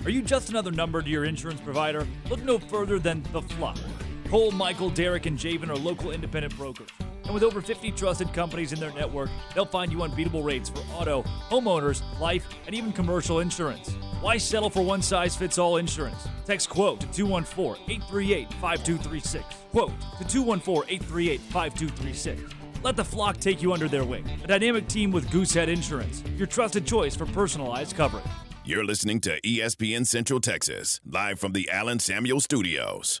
S5: Are you just another number to your insurance provider? Look no further than The Fluff. Cole, Michael, Derek, and Javen are local independent brokers. And with over 50 trusted companies in their network, they'll find you unbeatable rates for auto, homeowners, life, and even commercial insurance. Why settle for one size fits all insurance? Text quote to 214 838 5236. Quote to 214 838 5236. Let the flock take you under their wing. A dynamic team with Goosehead Insurance, your trusted choice for personalized coverage.
S14: You're listening to ESPN Central Texas, live from the Allen Samuel Studios.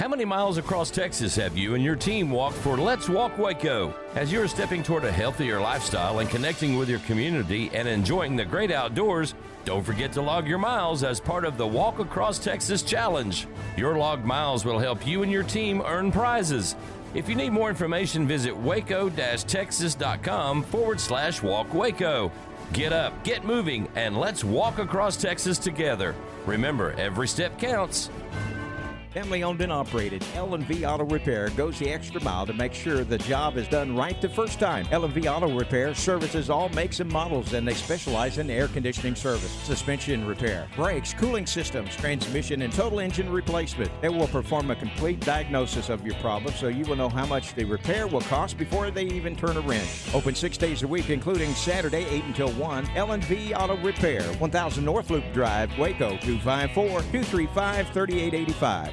S13: How many miles across Texas have you and your team walked for Let's Walk Waco? As you're stepping toward a healthier lifestyle and connecting with your community and enjoying the great outdoors, don't forget to log your miles as part of the Walk Across Texas Challenge. Your logged miles will help you and your team earn prizes. If you need more information, visit waco-texas.com forward slash walk Waco. Get up, get moving, and let's walk across Texas together. Remember, every step counts.
S36: Family owned and operated, L&V Auto Repair goes the extra mile to make sure the job is done right the first time. L&V Auto Repair services all makes and models and they specialize in air conditioning service, suspension repair, brakes, cooling systems, transmission and total engine replacement. They will perform a complete diagnosis of your problem so you will know how much the repair will cost before they even turn a wrench. Open 6 days a week including Saturday 8 until 1. L&V Auto Repair, 1000 North Loop Drive, Waco 254-235-3885.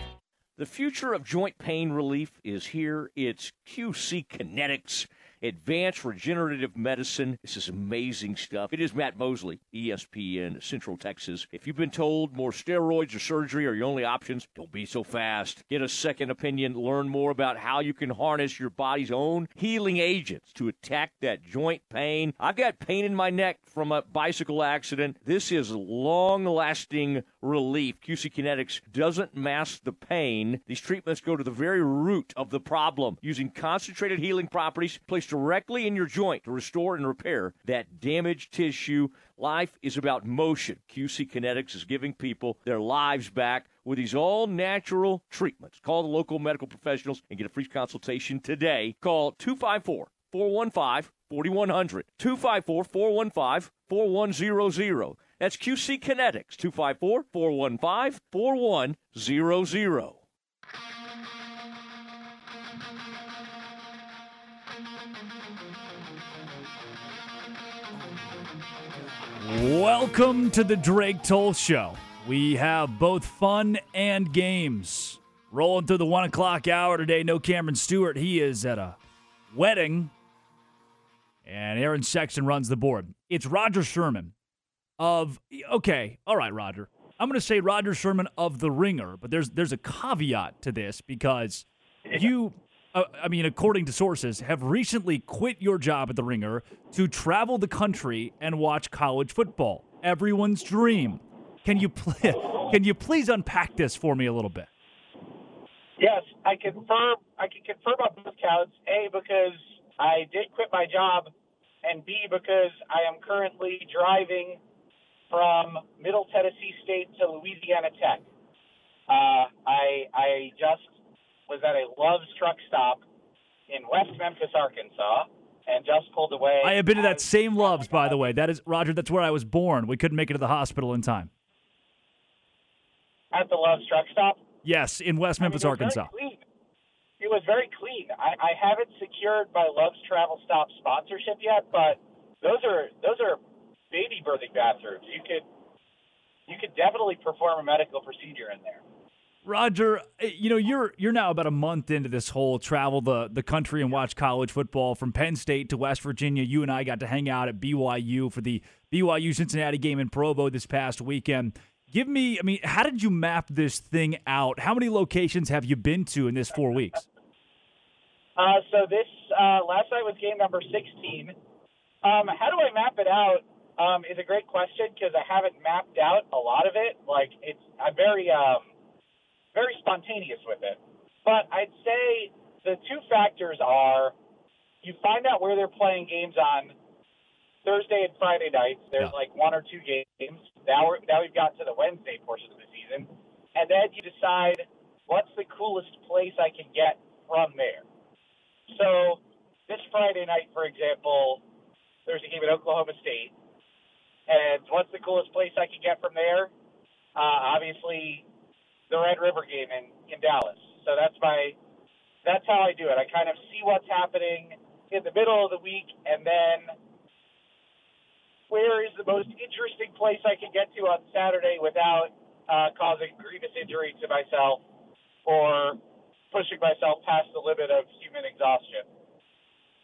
S37: The future of joint pain relief is here. It's QC Kinetics, advanced regenerative medicine. This is amazing stuff. It is Matt Mosley, ESPN Central Texas. If you've been told more steroids or surgery are your only options, don't be so fast. Get a second opinion. Learn more about how you can harness your body's own healing agents to attack that joint pain. I've got pain in my neck from a bicycle accident. This is long lasting relief. QC Kinetics doesn't mask the pain. These treatments go to the very root of the problem using concentrated healing properties placed directly in your joint to restore and repair that damaged tissue. Life is about motion. QC Kinetics is giving people their lives back with these all natural treatments. Call the local medical professionals and get a free consultation today. Call 254 415 4100. 254 415 4100. That's QC Kinetics, 254 415 4100.
S5: Welcome to the Drake Toll Show. We have both fun and games. Rolling through the one o'clock hour today. No Cameron Stewart. He is at a wedding. And Aaron Sexton runs the board. It's Roger Sherman of okay, all right, Roger. I'm going to say Roger Sherman of the Ringer, but there's there's a caveat to this because you, uh, I mean, according to sources, have recently quit your job at the Ringer to travel the country and watch college football. Everyone's dream. Can you pl- can you please unpack this for me a little bit?
S38: Yes, I confirm. I can confirm on both counts. A because I did quit my job, and B because I am currently driving from Middle Tennessee State to Louisiana Tech. Uh, I I just was at a Love's truck stop in West Memphis, Arkansas, and just pulled away.
S5: I have been to that same Loves, by the way. That is Roger. That's where I was born. We couldn't make it to the hospital in time.
S38: at the Love's truck stop.
S5: Yes, in West Memphis,
S38: I mean,
S5: Arkansas.
S38: It was very clean. I, I haven't secured my Love's Travel Stop sponsorship yet, but those are those are baby birthing bathrooms. You could you could definitely perform a medical procedure in there.
S5: Roger, eh, you know you're you're now about a month into this whole travel the the country and watch college football from Penn State to West Virginia. You and I got to hang out at BYU for the BYU Cincinnati game in Provo this past weekend. Give me, I mean, how did you map this thing out? How many locations have you been to in this four weeks?
S38: Uh, so this uh, last night was game number 16. Um, how do I map it out? Um, is a great question because I haven't mapped out a lot of it. Like it's I'm very um, very spontaneous with it. But I'd say the two factors are you find out where they're playing games on Thursday and Friday nights. There's like one or two games. Now we're now we've got to the Wednesday portion of the season, and then you decide what's the coolest place I can get from there. So this Friday night, for example, there's a game at Oklahoma State, and what's the coolest place I can get from there? Uh, obviously, the Red River game in in Dallas. So that's my that's how I do it. I kind of see what's happening in the middle of the week, and then where is the most interesting place I can get to on Saturday without uh, causing grievous injury to myself or pushing myself past the limit of human exhaustion.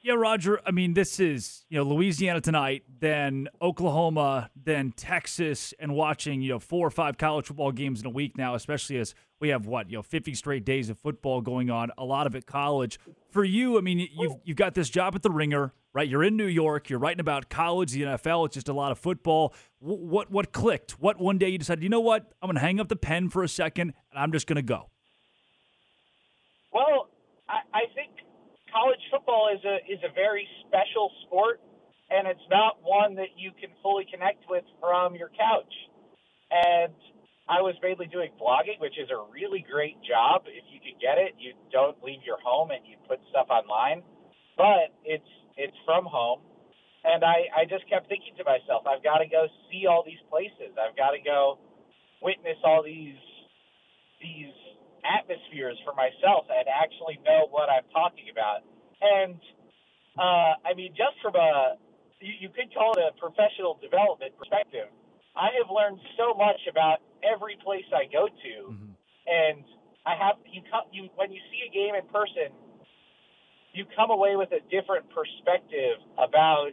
S5: Yeah, Roger. I mean, this is you know Louisiana tonight, then Oklahoma, then Texas, and watching you know four or five college football games in a week now, especially as we have what you know fifty straight days of football going on, a lot of it college. For you, I mean, you've you've got this job at the Ringer, right? You're in New York. You're writing about college, the NFL. It's just a lot of football. Wh- What what clicked? What one day you decided, you know what? I'm going to hang up the pen for a second, and I'm just going to go.
S38: Well, I, I think college football is a is a very special sport, and it's not one that you can fully connect with from your couch. And I was mainly doing blogging, which is a really great job if you can get it. You don't leave your home and you put stuff online, but it's it's from home. And I, I just kept thinking to myself, I've got to go see all these places. I've got to go witness all these these atmospheres for myself and actually know what I'm talking about. And uh, I mean, just from a you, you could call it a professional development perspective, I have learned so much about every place I go to, and I have you come you when you see a game in person, you come away with a different perspective about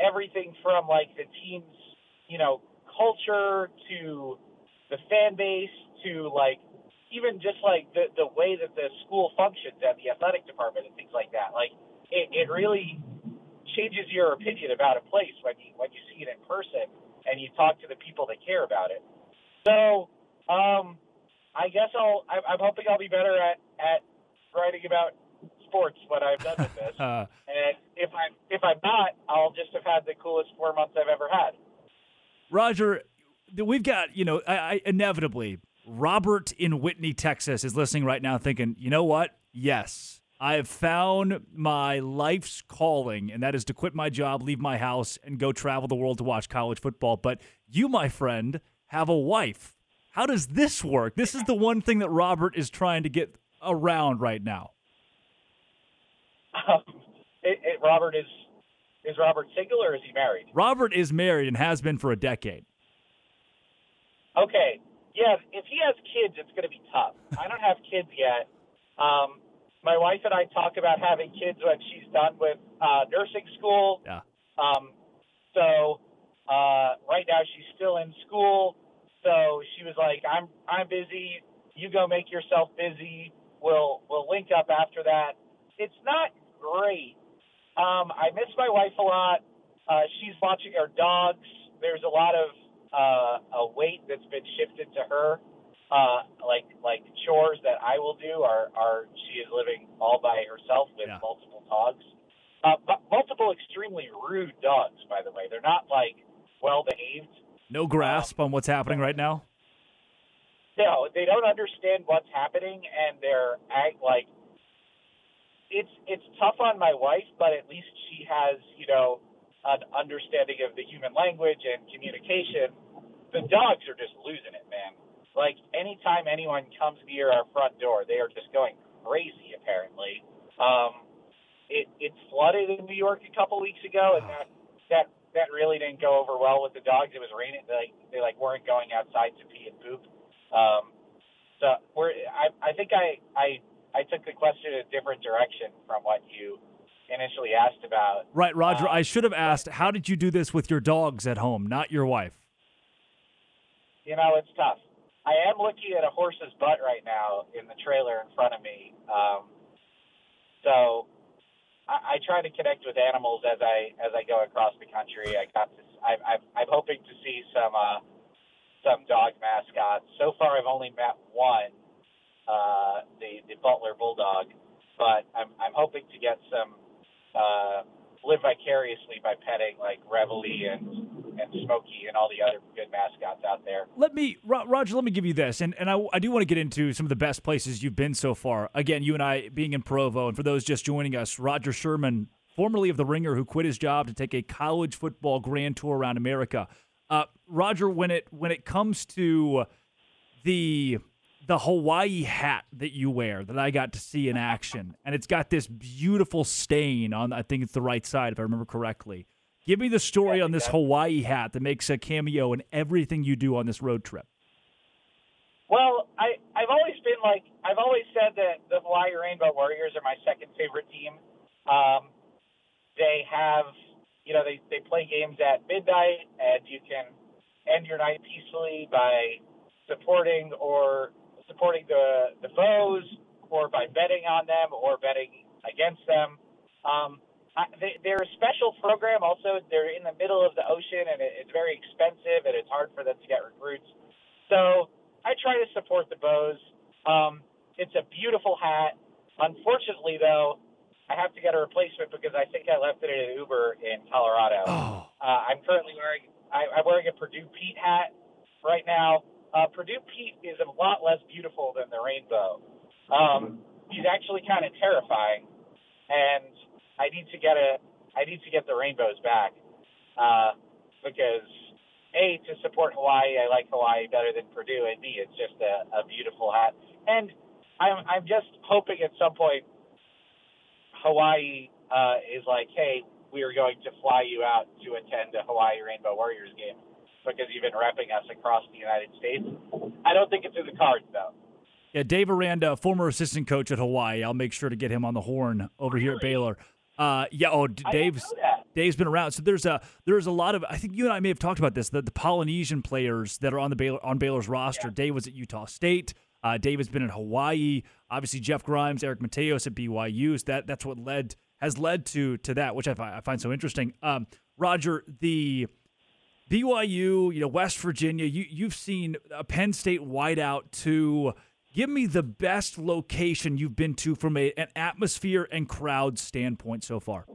S38: everything from like the team's you know culture to the fan base to like even just like the the way that the school functions and the athletic department and things like that. Like it, it really changes your opinion about a place when you when you see it in person and you talk to the people that care about it. So um, I guess I'll I'm, I'm hoping I'll be better at at writing about sports when I'm done with this.
S5: Uh,
S38: and if I'm if I'm not, I'll just have had the coolest four months I've ever had.
S5: Roger, we've got, you know, I, I inevitably Robert in Whitney, Texas is listening right now thinking, you know what? Yes, I have found my life's calling, and that is to quit my job, leave my house, and go travel the world to watch college football. But you, my friend, have a wife. How does this work? This is the one thing that Robert is trying to get around right now.
S38: Um, it, it, Robert is is Robert single or is he married?
S5: Robert is married and has been for a decade.
S38: Okay. Yeah, if he has kids, it's going to be tough. I don't have kids yet. Um, my wife and I talk about having kids when she's done with uh, nursing school.
S5: Yeah.
S38: Um, so uh, right now she's still in school. So she was like, "I'm I'm busy. You go make yourself busy. We'll we'll link up after that." It's not great. Um, I miss my wife a lot. Uh, she's watching our dogs. There's a lot of uh, a weight that's been shifted to her, uh, like like chores that I will do. Are are she is living all by herself with multiple dogs, uh, but multiple extremely rude dogs. By the way, they're not like well behaved.
S5: No grasp on what's happening right now.
S38: No, they don't understand what's happening, and they're act like it's it's tough on my wife, but at least she has you know an understanding of the human language and communication. The dogs are just losing it, man. Like anytime anyone comes near our front door, they are just going crazy. Apparently, um, it it flooded in New York a couple weeks ago, and that that that really didn't go over well with the dogs. It was raining; they like they like weren't going outside to pee and poop. Um, so we're I I think I I I took the question in a different direction from what you initially asked about.
S5: Right, Roger. I should have asked, how did you do this with your dogs at home, not your wife?
S38: You know, it's tough. I am looking at a horse's butt right now in the trailer in front of me. Um, so I, I try to connect with animals as I as I go across the country. I got this. I, I'm I'm hoping to see some uh, some dog mascots. So far, I've only met one, uh, the the Butler Bulldog, but I'm I'm hoping to get some uh, live vicariously by petting like Reveille and and Smokey and all the other good mascots out there.
S5: Let me, Roger, let me give you this. And, and I, I do want to get into some of the best places you've been so far. Again, you and I being in Provo. And for those just joining us, Roger Sherman, formerly of The Ringer, who quit his job to take a college football grand tour around America. Uh, Roger, when it when it comes to the the Hawaii hat that you wear that I got to see in action, and it's got this beautiful stain on. I think it's the right side, if I remember correctly. Give me the story on this Hawaii hat that makes a cameo in everything you do on this road trip.
S38: Well, I I've always been like I've always said that the Hawaii Rainbow Warriors are my second favorite team. Um, they have you know they they play games at midnight, and you can end your night peacefully by supporting or supporting the the foes, or by betting on them, or betting against them. Um, I, they, they're a special program. Also, they're in the middle of the ocean, and it, it's very expensive, and it's hard for them to get recruits. So I try to support the Bows. Um, it's a beautiful hat. Unfortunately, though, I have to get a replacement because I think I left it in an Uber in Colorado.
S5: Oh.
S38: Uh, I'm currently wearing I, I'm wearing a Purdue Pete hat right now. Uh, Purdue Pete is a lot less beautiful than the rainbow. Um, he's actually kind of terrifying, and I need to get a I need to get the rainbows back uh, because a to support Hawaii. I like Hawaii better than Purdue, and b it's just a, a beautiful hat. And I'm I'm just hoping at some point Hawaii uh, is like, hey, we are going to fly you out to attend a Hawaii Rainbow Warriors game because you've been repping us across the United States. I don't think it's in the cards though.
S5: Yeah, Dave Aranda, former assistant coach at Hawaii. I'll make sure to get him on the horn over here at Baylor. Uh, yeah. Oh, D- Dave's Dave's been around. So there's a there's a lot of I think you and I may have talked about this. The, the Polynesian players that are on the Baylor on Baylor's roster. Dave was at Utah State. Uh, Dave has been in Hawaii. Obviously, Jeff Grimes, Eric Mateos at BYU. So that that's what led has led to to that, which I find, I find so interesting. Um, Roger, the BYU, you know, West Virginia. You you've seen a Penn State wideout to. Give me the best location you've been to from a, an atmosphere and crowd standpoint so far.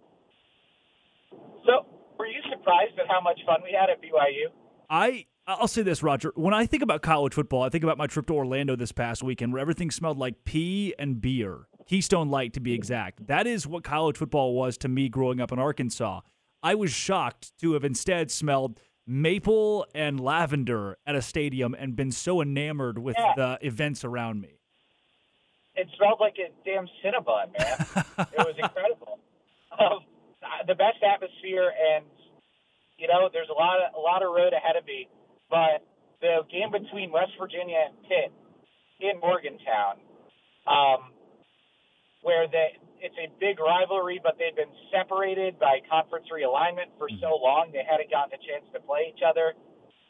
S38: So, were you surprised at how much fun we had at BYU?
S5: I I'll say this, Roger. When I think about college football, I think about my trip to Orlando this past weekend, where everything smelled like pee and beer, Keystone Light to be exact. That is what college football was to me growing up in Arkansas. I was shocked to have instead smelled maple and lavender at a stadium and been so enamored with
S38: Yeah.
S5: the events around me.
S38: It smelled like a damn Cinnabon, man. it was incredible. Um, the best atmosphere, and you know, there's a lot of a lot of road ahead of me. But the game between West Virginia and Pitt in Morgantown, um, where they it's a big rivalry, but they've been separated by conference realignment for so long they hadn't gotten a chance to play each other.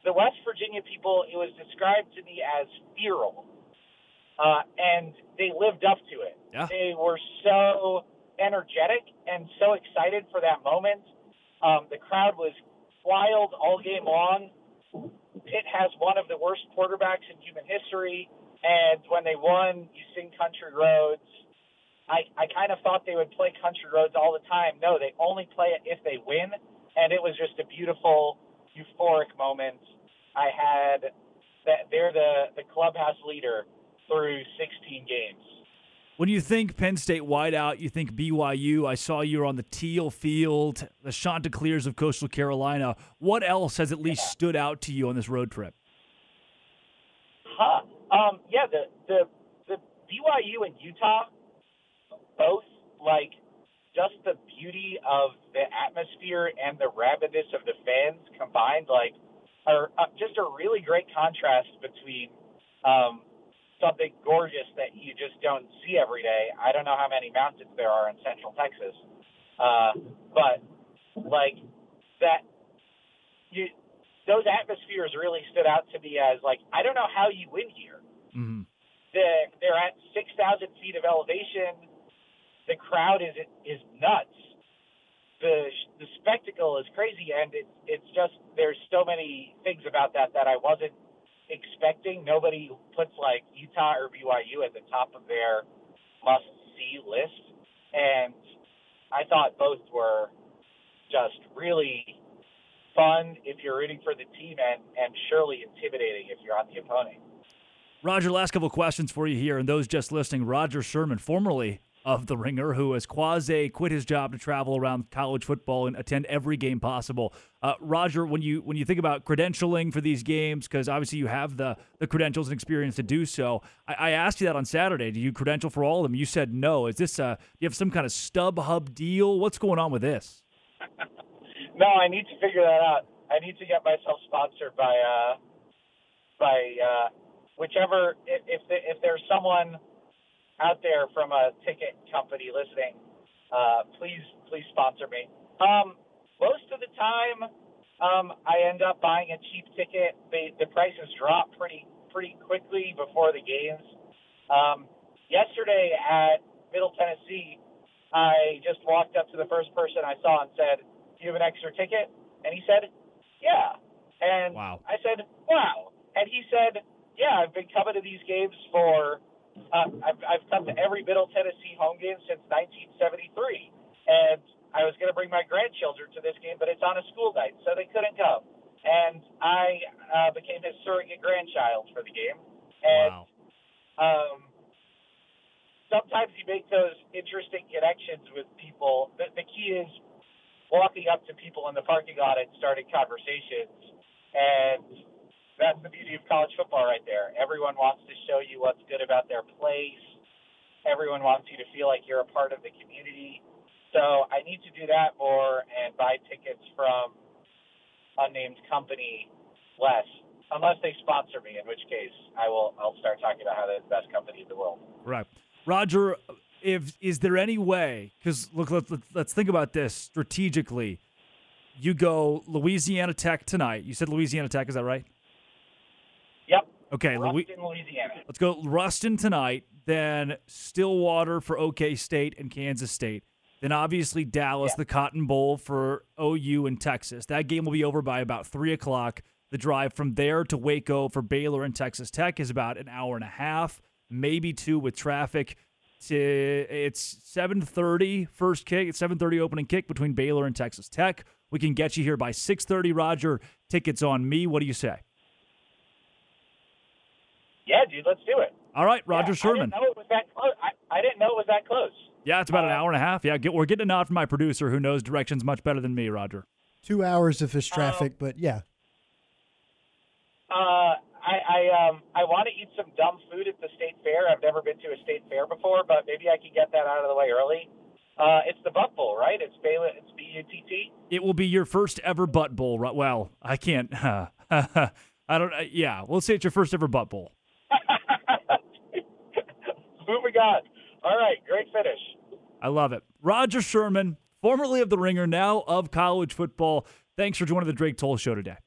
S38: The West Virginia people, it was described to me as feral, uh, and they lived up to it.
S5: Yeah.
S38: They were so energetic and so excited for that moment. Um, the crowd was wild all game long. Pitt has one of the worst quarterbacks in human history, and when they won, you sing country roads. I, I kind of thought they would play country roads all the time. No, they only play it if they win, and it was just a beautiful, euphoric moment. I had that they're the the clubhouse leader through 16 games.
S5: When you think Penn State wideout, you think BYU. I saw you were on the Teal Field, the Chanticleers of Coastal Carolina. What else has at least stood out to you on this road trip?
S38: Huh. Um, yeah, the the the BYU and Utah both like just the beauty of the atmosphere and the rabidness of the fans combined, like, are uh, just a really great contrast between um, something gorgeous that you just don't see every day. I don't know how many mountains there are in Central Texas, uh, but like that, you those atmospheres really stood out to me as like I don't know how you win here.
S5: Mm-hmm.
S38: They're, they're at 6,000 feet of elevation. The crowd is is nuts. The the spectacle is crazy, and it's it's just there's so many things about that that I wasn't expecting. Nobody puts like Utah or BYU at the top of their must see list, and I thought both were just really fun if you're rooting for the team, and and surely intimidating if you're on the opponent.
S5: Roger, last couple questions for you here, and those just listening. Roger Sherman, formerly of the Ringer, who has quasi quit his job to travel around college football and attend every game possible. Uh, Roger, when you when you think about credentialing for these games, because obviously you have the the credentials and experience to do so, I, I, asked you that on Saturday. Do you credential for all of them? You said no. Is this a you have some kind of StubHub deal? What's going on with this?
S38: no, I need to figure that out. I need to get myself sponsored by uh, by uh, whichever if if, if there's someone out there from a ticket company listening, uh, please please sponsor me. Um, most of the time, um, I end up buying a cheap ticket. The the prices drop pretty pretty quickly before the games. Um, yesterday at Middle Tennessee, I just walked up to the first person I saw and said, "Do you have an extra ticket?" And he said, "Yeah." And
S5: wow.
S38: I said, "Wow." And he said, "Yeah, I've been coming to these games for uh, I've, I've come to every Middle Tennessee home game since 1973, and I was going to bring my grandchildren to this game, but it's on a school night, so they couldn't come. And I uh, became his surrogate grandchild for the game. And
S5: wow.
S38: um, sometimes you make those interesting connections with people. The, the key is walking up to people in the parking lot and starting conversations. And that's the beauty of college football right there. Everyone wants to show you what's good about their place. Everyone wants you to feel like you're a part of the community. So I need to do that more and buy tickets from unnamed company less, unless they sponsor me, in which case I will I'll start talking about how they're the best company in the world.
S5: Right, Roger. If is there any way? Because look, let's, let's think about this strategically. You go Louisiana Tech tonight. You said Louisiana Tech, is that right? Okay,
S38: Ruston, Louisiana.
S5: Let's go Ruston tonight, then Stillwater for OK State and Kansas State. Then obviously Dallas,
S38: Yeah.
S5: the Cotton Bowl for OU and Texas. That game will be over by about three o'clock. The drive from there to Waco for Baylor and Texas Tech is about an hour and a half, maybe two with traffic. To it's 7:30 first kick. It's 7:30 opening kick between Baylor and Texas Tech. We can get you here by 6:30. Roger, tickets on me. What do you say?
S38: Yeah, dude, let's do it.
S5: All right, Roger Sherman.
S38: I didn't
S5: Sherman.
S38: know it was that close. I, I didn't know it was that close.
S5: Yeah, it's about an hour and a half. Yeah, get, we're getting a nod from my producer who knows directions much better than me, Roger.
S6: Two hours if it's traffic, but yeah.
S38: Uh, I I um I want to eat some dumb food at the state fair. I've never been to a state fair before, but maybe I can get that out of the way early. Uh, it's the Butt Bowl, right? It's Baylor. It's B U T T.
S5: It will be your first ever butt bowl. ri- Well, I can't. I don't. uh, Yeah, we'll say it's your first ever butt bowl.
S38: Moving on. All right, great finish.
S5: I love it. Roger Sherman, formerly of the Ringer, now of college football. Thanks for joining the Drake Toll Show today.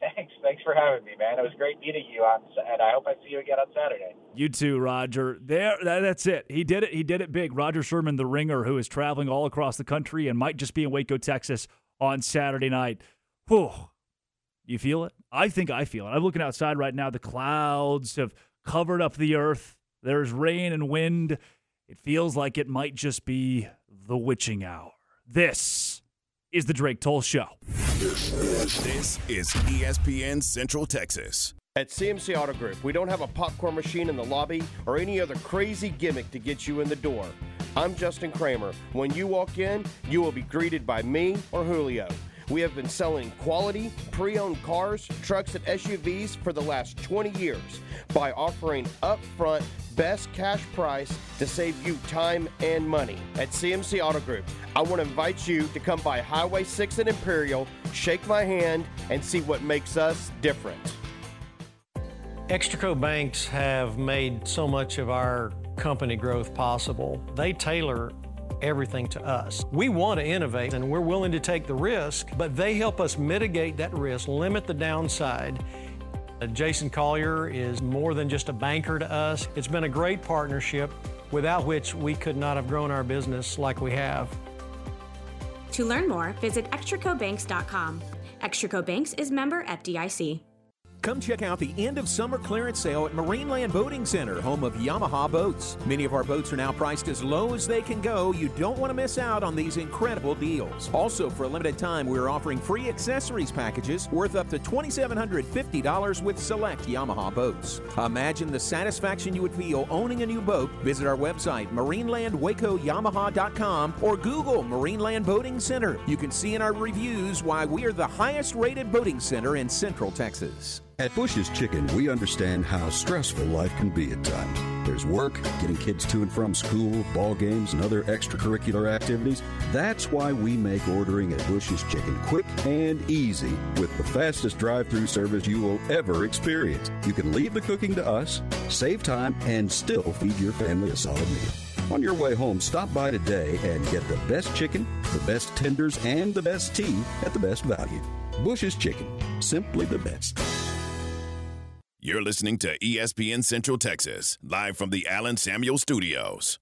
S38: Thanks. Thanks for having me, man. It was great meeting you on, and I hope I see you again on Saturday.
S5: You too, Roger. There, that, that's it. He did it. He did it big. Roger Sherman, the Ringer, who is traveling all across the country and might just be in Waco, Texas, on Saturday night. Whew. You feel it? I think I feel it. I'm looking outside right now. The clouds have covered up the earth. There's rain and wind. It feels like it might just be the witching hour. This is the Drake Toll Show.
S14: This is ESPN Central Texas.
S35: At CMC Auto Group, we don't have a popcorn machine in the lobby or any other crazy gimmick to get you in the door. I'm Justin Kramer. When you walk in, you will be greeted by me or Julio. We have been selling quality, pre owned cars, trucks, and SUVs for the last 20 years by offering upfront best cash price to save you time and money. At CMC Auto Group, I want to invite you to come by Highway 6 and Imperial, shake my hand, and see what makes us different.
S39: Extraco banks have made so much of our company growth possible. They tailor everything to us. We want to innovate and we're willing to take the risk, but they help us mitigate that risk, limit the downside. Uh, Jason Collier is more than just a banker to us. It's been a great partnership. without which we could not have grown our business like we have.
S40: To learn more, visit extracobanks.com. Extraco Banks is member FDIC.
S19: Come check out the end of summer clearance sale at Marineland Boating Center, home of Yamaha boats. Many of our boats are now priced as low as they can go. You don't want to miss out on these incredible deals. Also, for a limited time, we're offering free accessories packages worth up to $2,750 with select Yamaha boats. Imagine the satisfaction you would feel owning a new boat. Visit our website, marinelandwacoyamaha.com, or Google Marineland Boating Center. You can see in our reviews why we are the highest rated boating center in Central Texas.
S22: At Bush's Chicken, we understand how stressful life can be at times. There's work, getting kids to and from school, ball games, and other extracurricular activities. That's why we make ordering at Bush's Chicken quick and easy with the fastest drive through service you will ever experience. You can leave the cooking to us, save time, and still feed your family a solid meal. On your way home, stop by today and get the best chicken, the best tenders, and the best tea at the best value. Bush's Chicken, simply the best.
S14: You're listening to ESPN Central Texas, live from the Allen Samuel Studios.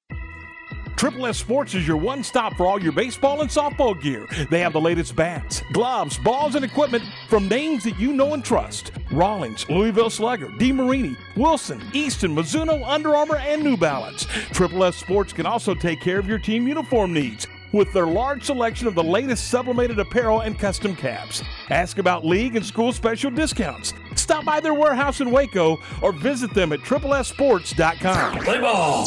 S31: Triple S Sports is your one stop for all your baseball and softball gear. They have the latest bats, gloves, balls, and equipment from names that you know and trust Rawlings, Louisville Slugger, DeMarini, Wilson, Easton, Mizuno, Under Armour, and New Balance. Triple S Sports can also take care of your team uniform needs with their large selection of the latest sublimated apparel and custom caps. Ask about league and school special discounts. Stop by their warehouse in Waco or visit them at triplessports.com.
S5: Play ball!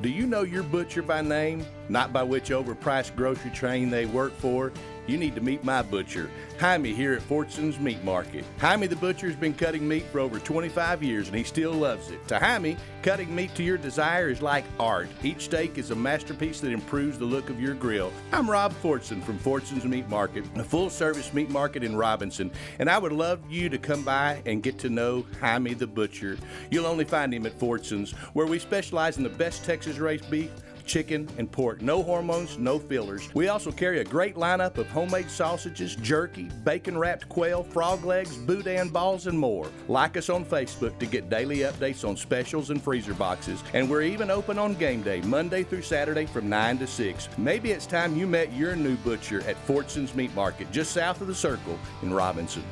S20: Do you know your butcher by name, not by which overpriced grocery chain they work for? You need to meet my butcher, Jaime, here at Fortson's Meat Market. Jaime the butcher has been cutting meat for over 25 years and he still loves it. To Jaime, cutting meat to your desire is like art. Each steak is a masterpiece that improves the look of your grill. I'm Rob Fortson from Fortson's Meat Market, a full service meat market in Robinson, and I would love you to come by and get to know Jaime the butcher. You'll only find him at Fortson's, where we specialize in the best Texas raised beef chicken, and pork. No hormones, no fillers. We also carry a great lineup of homemade sausages, jerky, bacon wrapped quail, frog legs, boudin balls, and more. Like us on Facebook to get daily updates on specials and freezer boxes. And we're even open on game day, Monday through Saturday from 9 to 6. Maybe it's time you met your new butcher at Fortson's Meat Market, just south of the circle in Robinson.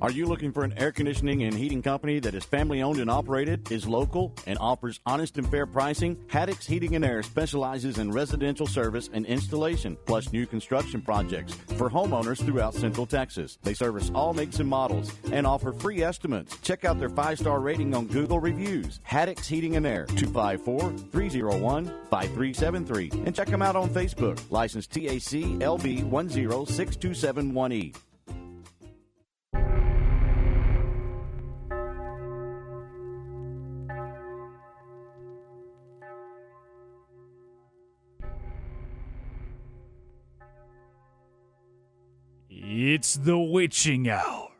S32: Are you looking for an air conditioning and heating company that is family owned and operated, is local, and offers honest and fair pricing? Haddix Heating and Air specializes in residential service and installation, plus new construction projects for homeowners throughout Central Texas. They service all makes and models and offer free estimates. Check out their five star rating on Google Reviews. Haddix Heating and Air, 254 301 5373. And check them out on Facebook. License TAC LB 1062718.
S5: It's the witching hour.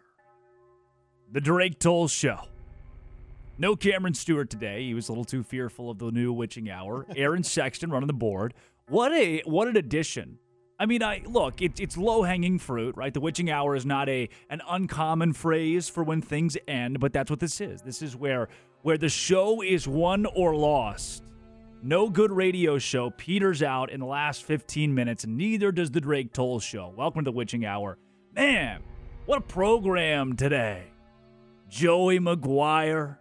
S5: The Drake Toll Show. No Cameron Stewart today. He was a little too fearful of the new witching hour. Aaron Sexton running the board. What a what an addition. I mean, I look, it, it's low hanging fruit, right? The witching hour is not a an uncommon phrase for when things end, but that's what this is. This is where where the show is won or lost. No good radio show peters out in the last 15 minutes, neither does the Drake Toll Show. Welcome to the Witching Hour. Man, what a program today. Joey McGuire,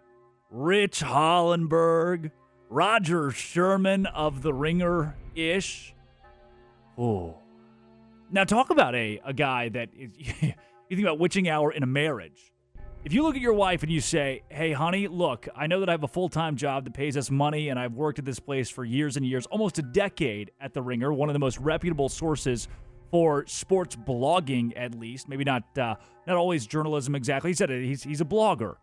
S5: Rich Hollenberg, Roger Sherman of The Ringer ish. Oh. Now, talk about a, a guy that is, you think about Witching Hour in a marriage. If you look at your wife and you say, hey, honey, look, I know that I have a full time job that pays us money, and I've worked at this place for years and years, almost a decade at The Ringer, one of the most reputable sources for sports blogging, at least. Maybe not uh, not always journalism exactly. He said it. He's he's a blogger,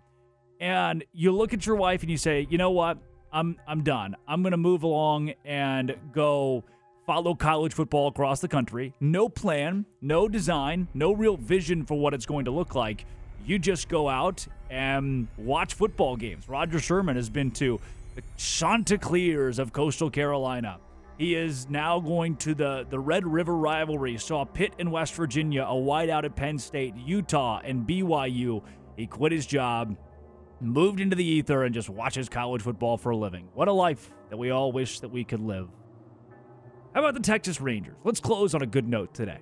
S5: and you look at your wife and you say, you know what? I'm I'm done. I'm gonna move along and go follow college football across the country. No plan, no design, no real vision for what it's going to look like. You just go out and watch football games. Roger Sherman has been to the Chanticleers of coastal Carolina. He is now going to the, the Red River rivalry. Saw Pitt in West Virginia, a whiteout at Penn State, Utah, and BYU. He quit his job, moved into the ether, and just watches college football for a living. What a life that we all wish that we could live. How about the Texas Rangers? Let's close on a good note today.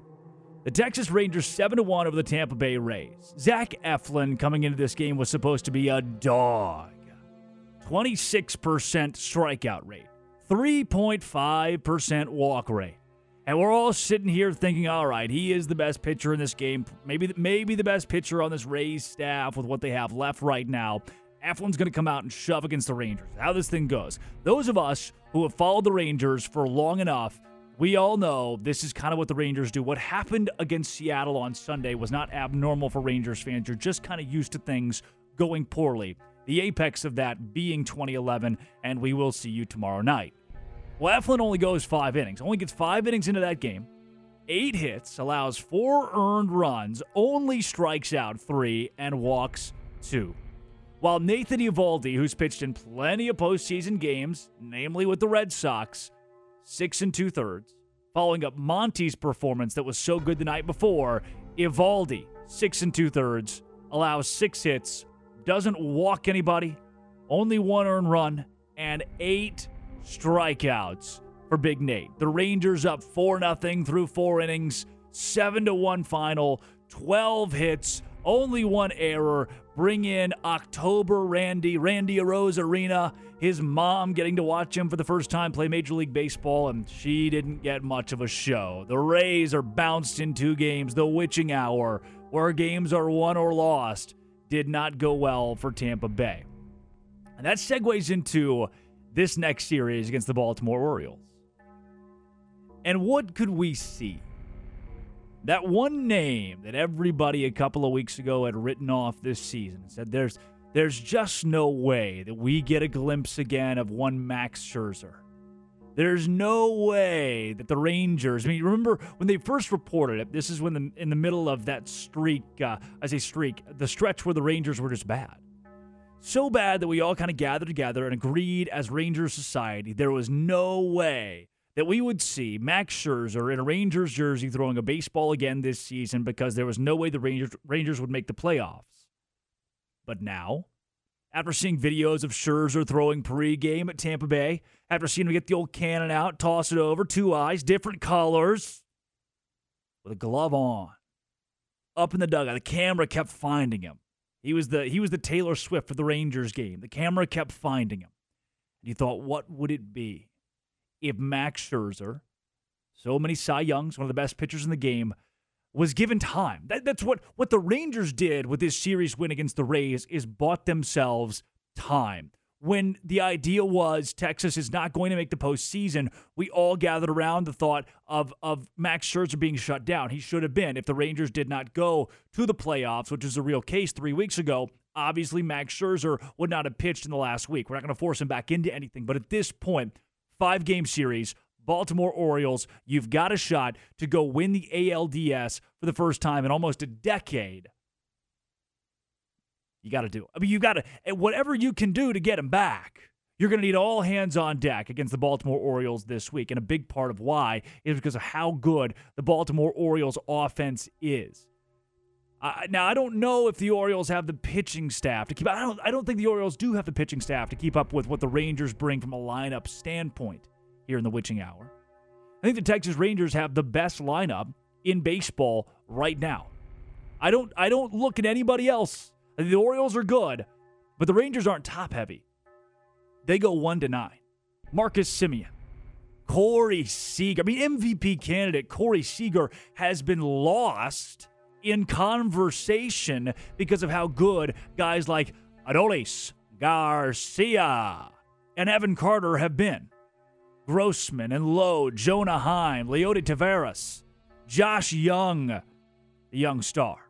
S5: The Texas Rangers 7 1 over the Tampa Bay Rays. Zach Eflin coming into this game was supposed to be a dog. 26% strikeout rate, 3.5% walk rate. And we're all sitting here thinking, all right, he is the best pitcher in this game. Maybe, maybe the best pitcher on this Rays staff with what they have left right now. Eflin's going to come out and shove against the Rangers. How this thing goes. Those of us who have followed the Rangers for long enough, we all know this is kind of what the Rangers do. What happened against Seattle on Sunday was not abnormal for Rangers fans. You're just kind of used to things going poorly. The apex of that being 2011, and we will see you tomorrow night. Well, Eflin only goes five innings, only gets five innings into that game, eight hits, allows four earned runs, only strikes out three, and walks two. While Nathan Eovaldi, who's pitched in plenty of postseason games, namely with the Red Sox, six and two thirds, following up Monty's performance that was so good the night before, Eovaldi, six and two thirds, allows six hits, doesn't walk anybody, only one earned run, and eight strikeouts for Big Nate. The Rangers up 4 0 through four innings, 7 to 1 final, 12 hits, only one error. Bring in October Randy, Randy Arozarena. His mom getting to watch him for the first time play Major League Baseball, and she didn't get much of a show. The Rays are bounced in two games. The witching hour, where games are won or lost, did not go well for Tampa Bay. And that segues into this next series against the Baltimore Orioles. And what could we see? That one name that everybody a couple of weeks ago had written off this season said there's there's just no way that we get a glimpse again of one Max Scherzer. There's no way that the Rangers. I mean, remember when they first reported it? This is when the in the middle of that streak. Uh, I say streak, the stretch where the Rangers were just bad, so bad that we all kind of gathered together and agreed as Rangers society there was no way that we would see Max Scherzer in a Rangers jersey throwing a baseball again this season because there was no way the Rangers Rangers would make the playoffs. But now, after seeing videos of Scherzer throwing pregame at Tampa Bay, after seeing him get the old cannon out, toss it over, two eyes, different colors, with a glove on, up in the dugout, the camera kept finding him. He was the he was the Taylor Swift for the Rangers game. The camera kept finding him. And you thought, what would it be if Max Scherzer, so many Cy Youngs, one of the best pitchers in the game, was given time. That, that's what, what the Rangers did with this series win against the Rays is bought themselves time. When the idea was Texas is not going to make the postseason, we all gathered around the thought of, of Max Scherzer being shut down. He should have been. If the Rangers did not go to the playoffs, which is a real case three weeks ago, obviously Max Scherzer would not have pitched in the last week. We're not going to force him back into anything. But at this point, five game series, Baltimore Orioles, you've got a shot to go win the ALDS for the first time in almost a decade. You got to do it. I mean, you got to, whatever you can do to get them back, you're going to need all hands on deck against the Baltimore Orioles this week. And a big part of why is because of how good the Baltimore Orioles offense is. Uh, now I don't know if the Orioles have the pitching staff to keep. I don't. I don't think the Orioles do have the pitching staff to keep up with what the Rangers bring from a lineup standpoint here in the witching hour. I think the Texas Rangers have the best lineup in baseball right now. I don't. I don't look at anybody else. The Orioles are good, but the Rangers aren't top heavy. They go one to nine. Marcus Semien, Corey Seager. I mean, MVP candidate Corey Seager has been lost in conversation because of how good guys like Adolis Garcia and Evan Carter have been. Grossman and Lowe, Jonah Heim, Leody Taveras, Josh Jung, the young star.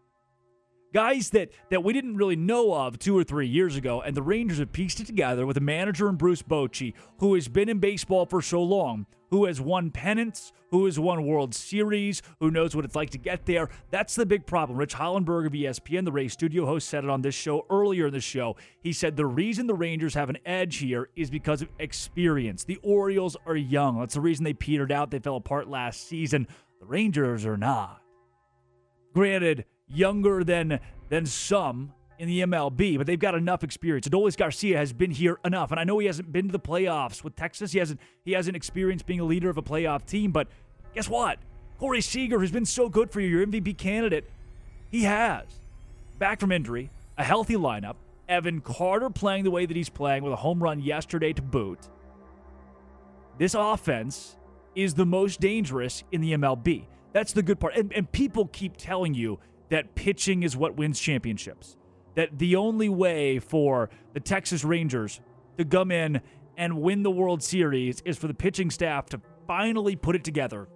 S5: Guys that, that we didn't really know of two or three years ago, and the Rangers have pieced it together with a manager in Bruce Bochy, who has been in baseball for so long, who has won pennants, who has won World Series, who knows what it's like to get there. That's the big problem. Rich Hollenberg of ESPN, the Rays studio host, said it on this show earlier in the show. He said the reason the Rangers have an edge here is because of experience. The Orioles are young. That's the reason they petered out. They fell apart last season. The Rangers are not. Granted, younger than than some in the MLB, but they've got enough experience. Adolis Garcia has been here enough, and I know he hasn't been to the playoffs with Texas. He hasn't he hasn't experienced being a leader of a playoff team, but guess what? Corey Seager, who's been so good for you, your MVP candidate, he has. Back from injury, a healthy lineup, Evan Carter playing the way that he's playing with a home run yesterday to boot. This offense is the most dangerous in the MLB. That's the good part. And, and people keep telling you that pitching is what wins championships. That the only way for the Texas Rangers to come in and win the World Series is for the pitching staff to finally put it together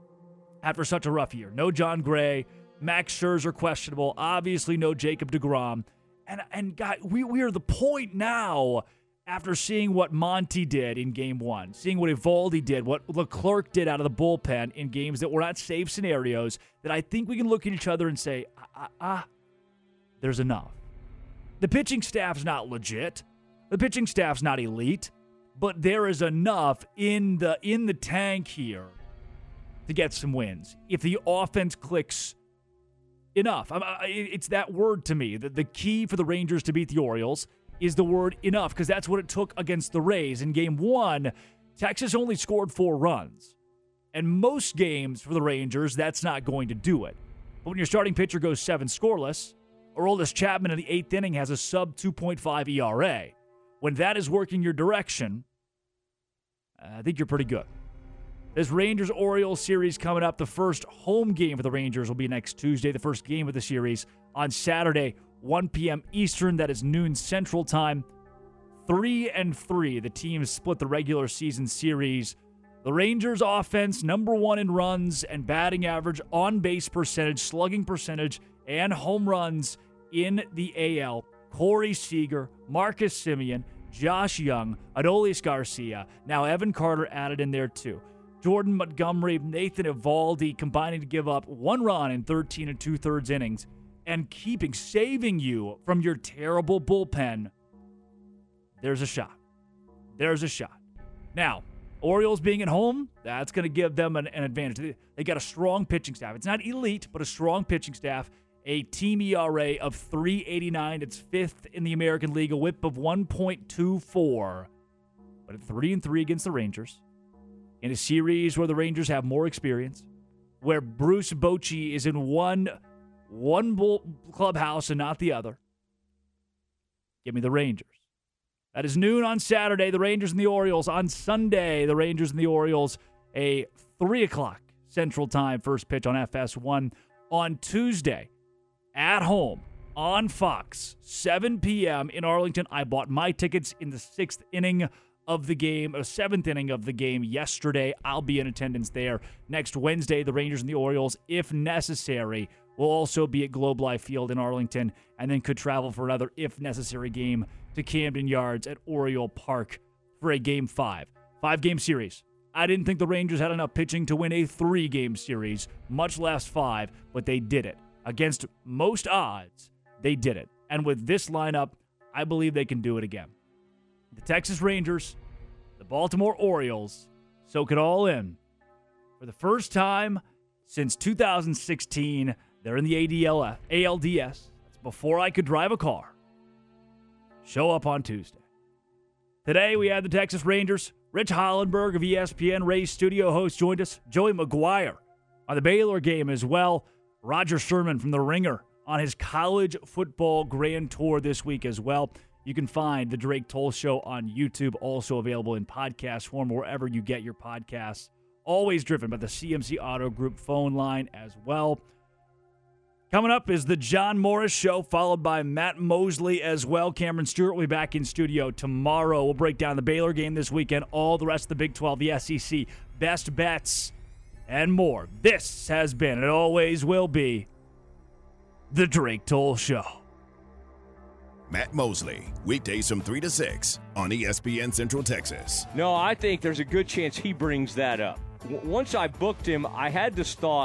S5: after such a rough year. No Jon Gray, Max Scherzer questionable, obviously no Jacob DeGrom. And and God, we we are the point now after seeing what Monty did in game one, seeing what Eovaldi did, what Leclerc did out of the bullpen in games that were not safe scenarios, that I think we can look at each other and say, ah, there's enough. The pitching staff's not legit. The pitching staff's not elite, but there is enough in the in the tank here to get some wins. If the offense clicks enough, I- it's that word to me. The, the key for the Rangers to beat the Orioles is the word enough because that's what it took against the Rays. In game one, Texas only scored four runs. And most games for the Rangers, that's not going to do it. But when your starting pitcher goes seven scoreless, Aroldis Chapman in the eighth inning has a sub 2.5 ERA. When that is working your direction, uh, I think you're pretty good. This Rangers Orioles series coming up. The first home game for the Rangers will be next Tuesday. The first game of the series on Saturday, 1 p.m. Eastern. That is noon Central Time. Three and three. The teams split the regular season series. The Rangers offense, number one in runs and batting average, on base percentage, slugging percentage, and home runs in the AL. Corey Seager, Marcus Semien, Josh Jung, Adolis Garcia, now Evan Carter added in there too. Jordan Montgomery, Nathan Eovaldi combining to give up one run in 13 and two thirds innings and keeping, saving you from your terrible bullpen. There's a shot. There's a shot. Now, Orioles being at home, that's going to give them an, an advantage. They, they got a strong pitching staff. It's not elite, but a strong pitching staff. A team ERA of 389. It's fifth in the American League, a whip of 1.24. But at 3 and 3 against the Rangers, in a series where the Rangers have more experience, where Bruce Bochy is in one one clubhouse and not the other. Give me the Rangers. That is noon on Saturday, the Rangers and the Orioles. On Sunday, the Rangers and the Orioles, a 3 o'clock Central Time first pitch on FS1. On Tuesday, at home on Fox, 7 p.m. in Arlington. I bought my tickets in the sixth inning of the game, or seventh inning of the game yesterday. I'll be in attendance there. Next Wednesday, the Rangers and the Orioles, if necessary, will also be at Globe Life Field in Arlington, and then could travel for another, if necessary, game to Camden Yards at Oriole Park for a game five. Five game series. I didn't think the Rangers had enough pitching to win a three game series, much less five, but they did it. Against most odds, they did it. And with this lineup, I believe they can do it again. The Texas Rangers, the Baltimore Orioles, soak it all in. For the first time since 2016, they're in the ADLF, ALDS. That's before I could drive a car. Show up on Tuesday. Today we had the Texas Rangers. Rich Hollenberg of ESPN Ray's studio host joined us. Joey McGuire on the Baylor game as well. Roger Sherman from The Ringer on his college football grand tour this week as well. You can find the Drake Toll Show on YouTube, also available in podcast form wherever you get your podcasts. Always driven by the CMC Auto Group phone line as well. Coming up is the John Morris Show, followed by Matt Mosley as well. Cameron Stewart will be back in studio tomorrow. We'll break down the Baylor game this weekend, all the rest of the Big 12, the SEC, best bets, and more. This has been, and always will be, The Drake Toll Show.
S14: Matt Mosley, weekdays from 3 to 6 on ESPN Central Texas.
S24: No, I think there's a good chance he brings that up. W- once I booked him, I had this thought.